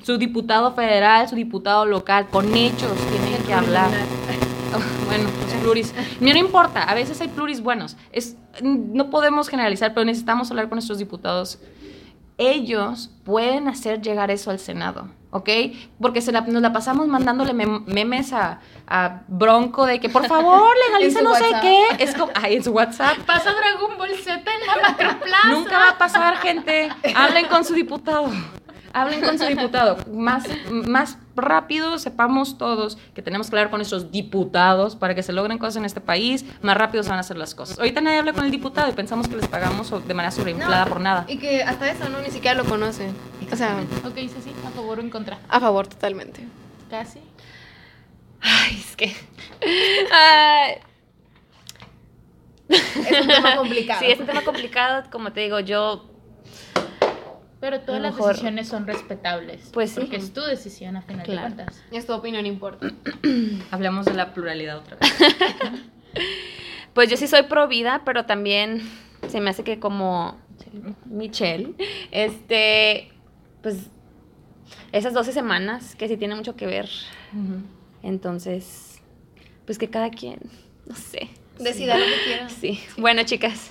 Speaker 3: Su diputado federal, su diputado local, con hechos tienen que hablar. Bueno, los pluris. No, importa, a veces hay pluris buenos. Es, no podemos generalizar, pero necesitamos hablar con nuestros diputados. Ellos pueden hacer llegar eso al Senado, ¿ok? Porque se la- nos la pasamos mandándole mem- memes a, a Bronco de que por favor legaliza no sé qué. Es como, ay, en su WhatsApp.
Speaker 1: Pasa Dragon Ball Z en la macroplaza.
Speaker 3: Nunca va a pasar, gente. Hablen con su diputado. Hablen con su diputado. Más, más rápido sepamos todos que tenemos que hablar con nuestros diputados para que se logren cosas en este país. Más rápido se van a hacer las cosas. Ahorita nadie habla con el diputado y pensamos que les pagamos de manera sobreinflada por nada.
Speaker 4: Y que hasta eso, ¿no? Ni siquiera lo conocen. O sea,
Speaker 1: Ok, sí, sí, a favor o en contra.
Speaker 4: a favor totalmente.
Speaker 1: Casi.
Speaker 2: Ay, es que. Ay,
Speaker 4: Es un tema complicado.
Speaker 2: sí, es un tema complicado. Como te digo, yo.
Speaker 1: Pero todas las
Speaker 2: mejor-
Speaker 1: decisiones son respetables.
Speaker 2: Pues sí.
Speaker 1: Porque es tu decisión a final
Speaker 2: Claro.
Speaker 1: de cuentas.
Speaker 4: Es tu opinión importa.
Speaker 3: Hablemos de la pluralidad otra vez.
Speaker 2: Pues yo sí soy pro vida, pero también se me hace que como Michelle, este, pues esas 12 semanas que sí tiene mucho que ver. Entonces, pues que cada quien, no sé.
Speaker 4: Decida lo que quieras.
Speaker 2: Sí. Bueno, chicas.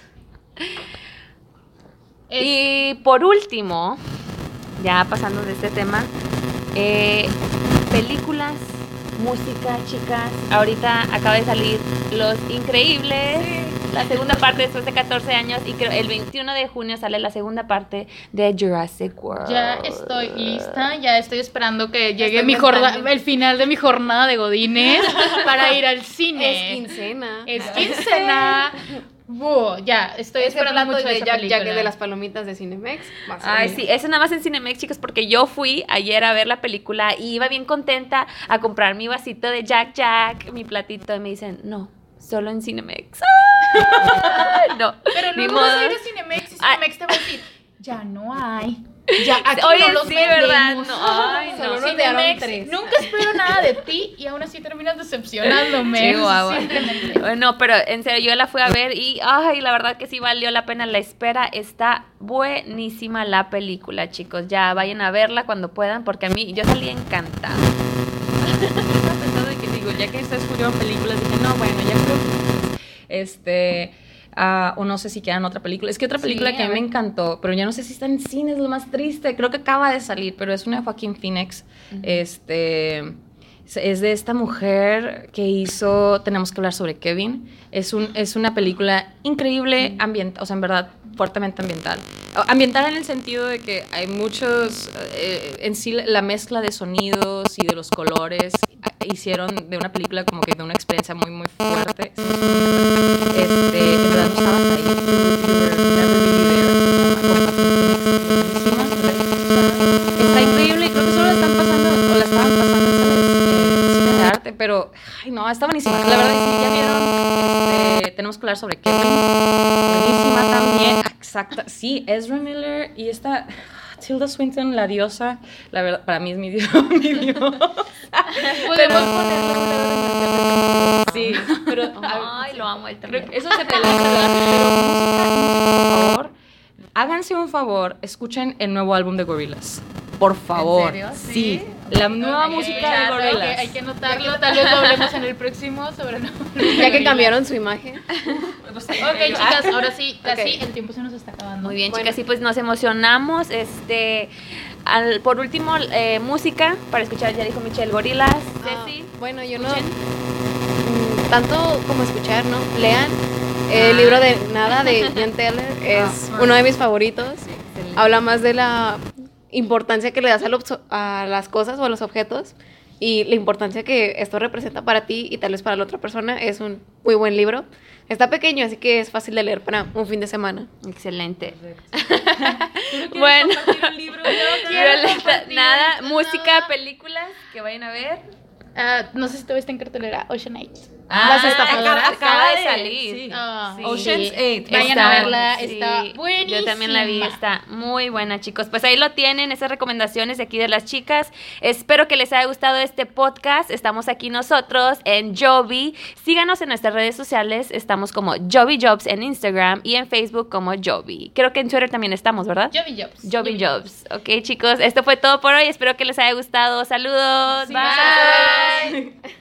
Speaker 1: Es-
Speaker 2: Y por último, ya pasando de este tema, eh, películas música, chicas. Ahorita acaba de salir Los Increíbles, la segunda parte después de 14 años y creo el 21 de junio sale la segunda parte de Jurassic World.
Speaker 1: Ya estoy lista, ya estoy esperando que llegue mi el final de mi jornada de godines para ir al cine.
Speaker 4: Es quincena.
Speaker 1: Es quincena. Ya, estoy
Speaker 4: Ese
Speaker 1: esperando mucho
Speaker 4: de
Speaker 1: esa
Speaker 4: Jack. Jack de las palomitas de Cinemex.
Speaker 2: Ay, sí, eso nada más en Cinemex, chicos, porque yo fui ayer a ver la película y iba bien contenta a comprar mi vasito de Jack Jack, mi platito, y me dicen, no, solo en Cinemex. ¡Ah! no,
Speaker 1: Pero
Speaker 2: ni
Speaker 1: luego vas a ir a Cinemex y
Speaker 2: Ay.
Speaker 1: Cinemex te va a decir, ya no hay. Ya, aquí
Speaker 2: Oye,
Speaker 1: no los
Speaker 2: sí, ¿verdad? No, ay, no.
Speaker 1: Cinemex, nunca espero nada de ti y aún así terminas decepcionándome.
Speaker 2: Chihuahua.
Speaker 1: Simplemente.
Speaker 2: No, pero en serio, yo la fui a ver y, ay, la verdad que sí valió la pena la espera. Está buenísima la película, chicos. Ya vayan a verla cuando puedan, porque a mí, yo salí encantada.
Speaker 3: Estaba pensando de que digo, ya que ustedes escucharon películas, dije, no, bueno, ya creo que este ah, o no sé si quieran otra película. Es que otra
Speaker 1: Sí,
Speaker 3: película que
Speaker 1: a
Speaker 3: mí me encantó, pero ya no sé si está en cine, es lo más triste. Creo que acaba de salir, pero es una de Joaquín Phoenix. Este es- de esta mujer que hizo Tenemos que hablar sobre Kevin. Es, un, es una película increíble, ambiental, o sea, en verdad, fuertemente ambiental. Ambiental en el sentido de que hay muchos, eh, en sí la mezcla de sonidos y de los colores hicieron de una película como que de una experiencia muy, muy fuerte. Este, Está increíble, creo que solo la están pasando, o la estaban pasando salas, eh, de arte, pero, ay no, está buenísima. La verdad, si ya vieron, este, tenemos que hablar sobre Kevin. Buenísima también. Exacta, sí, Ezra Miller y esta Tilda Swinton, la diosa, la verdad, para mí es mi dios. mi dios.
Speaker 1: Podemos ponerlo
Speaker 3: Sí, pero
Speaker 2: Ay, lo amo él también.
Speaker 3: eso se pelea, música, música, por favor. Háganse un favor, escuchen el nuevo álbum de Gorillaz. Por favor.
Speaker 1: serio?
Speaker 3: Sí. La nueva música de Gorillaz.
Speaker 1: hay que anotarlo, tal vez lo hablemos en el próximo sobre el
Speaker 4: Ya que cambiaron su imagen.
Speaker 1: Ok, chicas, ahora sí, casi el tiempo se nos está acabando.
Speaker 2: Muy bien,
Speaker 4: Bueno.
Speaker 2: chicas, y pues nos emocionamos. Este, al- por último, eh, música para escuchar, ya dijo Michelle Gorilas.
Speaker 4: Ah,
Speaker 2: Ceci.
Speaker 4: bueno, yo no.
Speaker 2: escuchen.
Speaker 4: mm, Tanto como escuchar, ¿no? Lean. El
Speaker 2: Ah.
Speaker 4: libro de Nada de Jan Taylor es
Speaker 1: Ah,
Speaker 4: uno de mis favoritos. Habla más de la importancia que le das a, los- a las cosas o a los objetos y la importancia que esto representa para ti y tal vez para la otra persona. Es un muy buen libro. Está pequeño, así que es fácil de leer para un fin de semana.
Speaker 2: Excelente.
Speaker 3: ¿Quieres
Speaker 2: Bueno.
Speaker 3: un libro?
Speaker 1: Compartir
Speaker 2: nada, música, películas que vayan a ver.
Speaker 1: Ah, no sé si te viste en cartelera Ocean 8.
Speaker 2: Ah,
Speaker 1: Las estafadoras.
Speaker 2: acaba, acaba de salir.
Speaker 3: Sí.
Speaker 1: Ah,
Speaker 2: Sí.
Speaker 3: Ocean's Eight.
Speaker 1: Vayan
Speaker 2: Está-
Speaker 1: a verla,
Speaker 2: sí,
Speaker 1: está buenísima.
Speaker 2: Yo también la vi, está muy buena, chicos. Pues ahí lo tienen, esas recomendaciones de aquí de las chicas. Espero que les haya gustado este podcast. Estamos aquí nosotros en Joby. Síganos en nuestras redes sociales. Estamos como Joby Jobs en Instagram y en Facebook como Joby. Creo que en Twitter también estamos, ¿verdad?
Speaker 1: Joby Jobs.
Speaker 2: Joby Jobs. Ok, chicos, esto fue todo por hoy. Espero que les haya gustado. Saludos.
Speaker 3: Sí,
Speaker 2: Bye.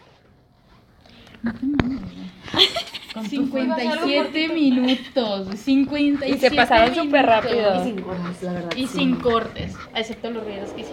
Speaker 1: 57 minutos. 57
Speaker 2: Y se pasaron súper
Speaker 1: minutos.
Speaker 2: rápido.
Speaker 1: Y sin cortes, la verdad. Y sin cortes, excepto los ruidos que hicieron.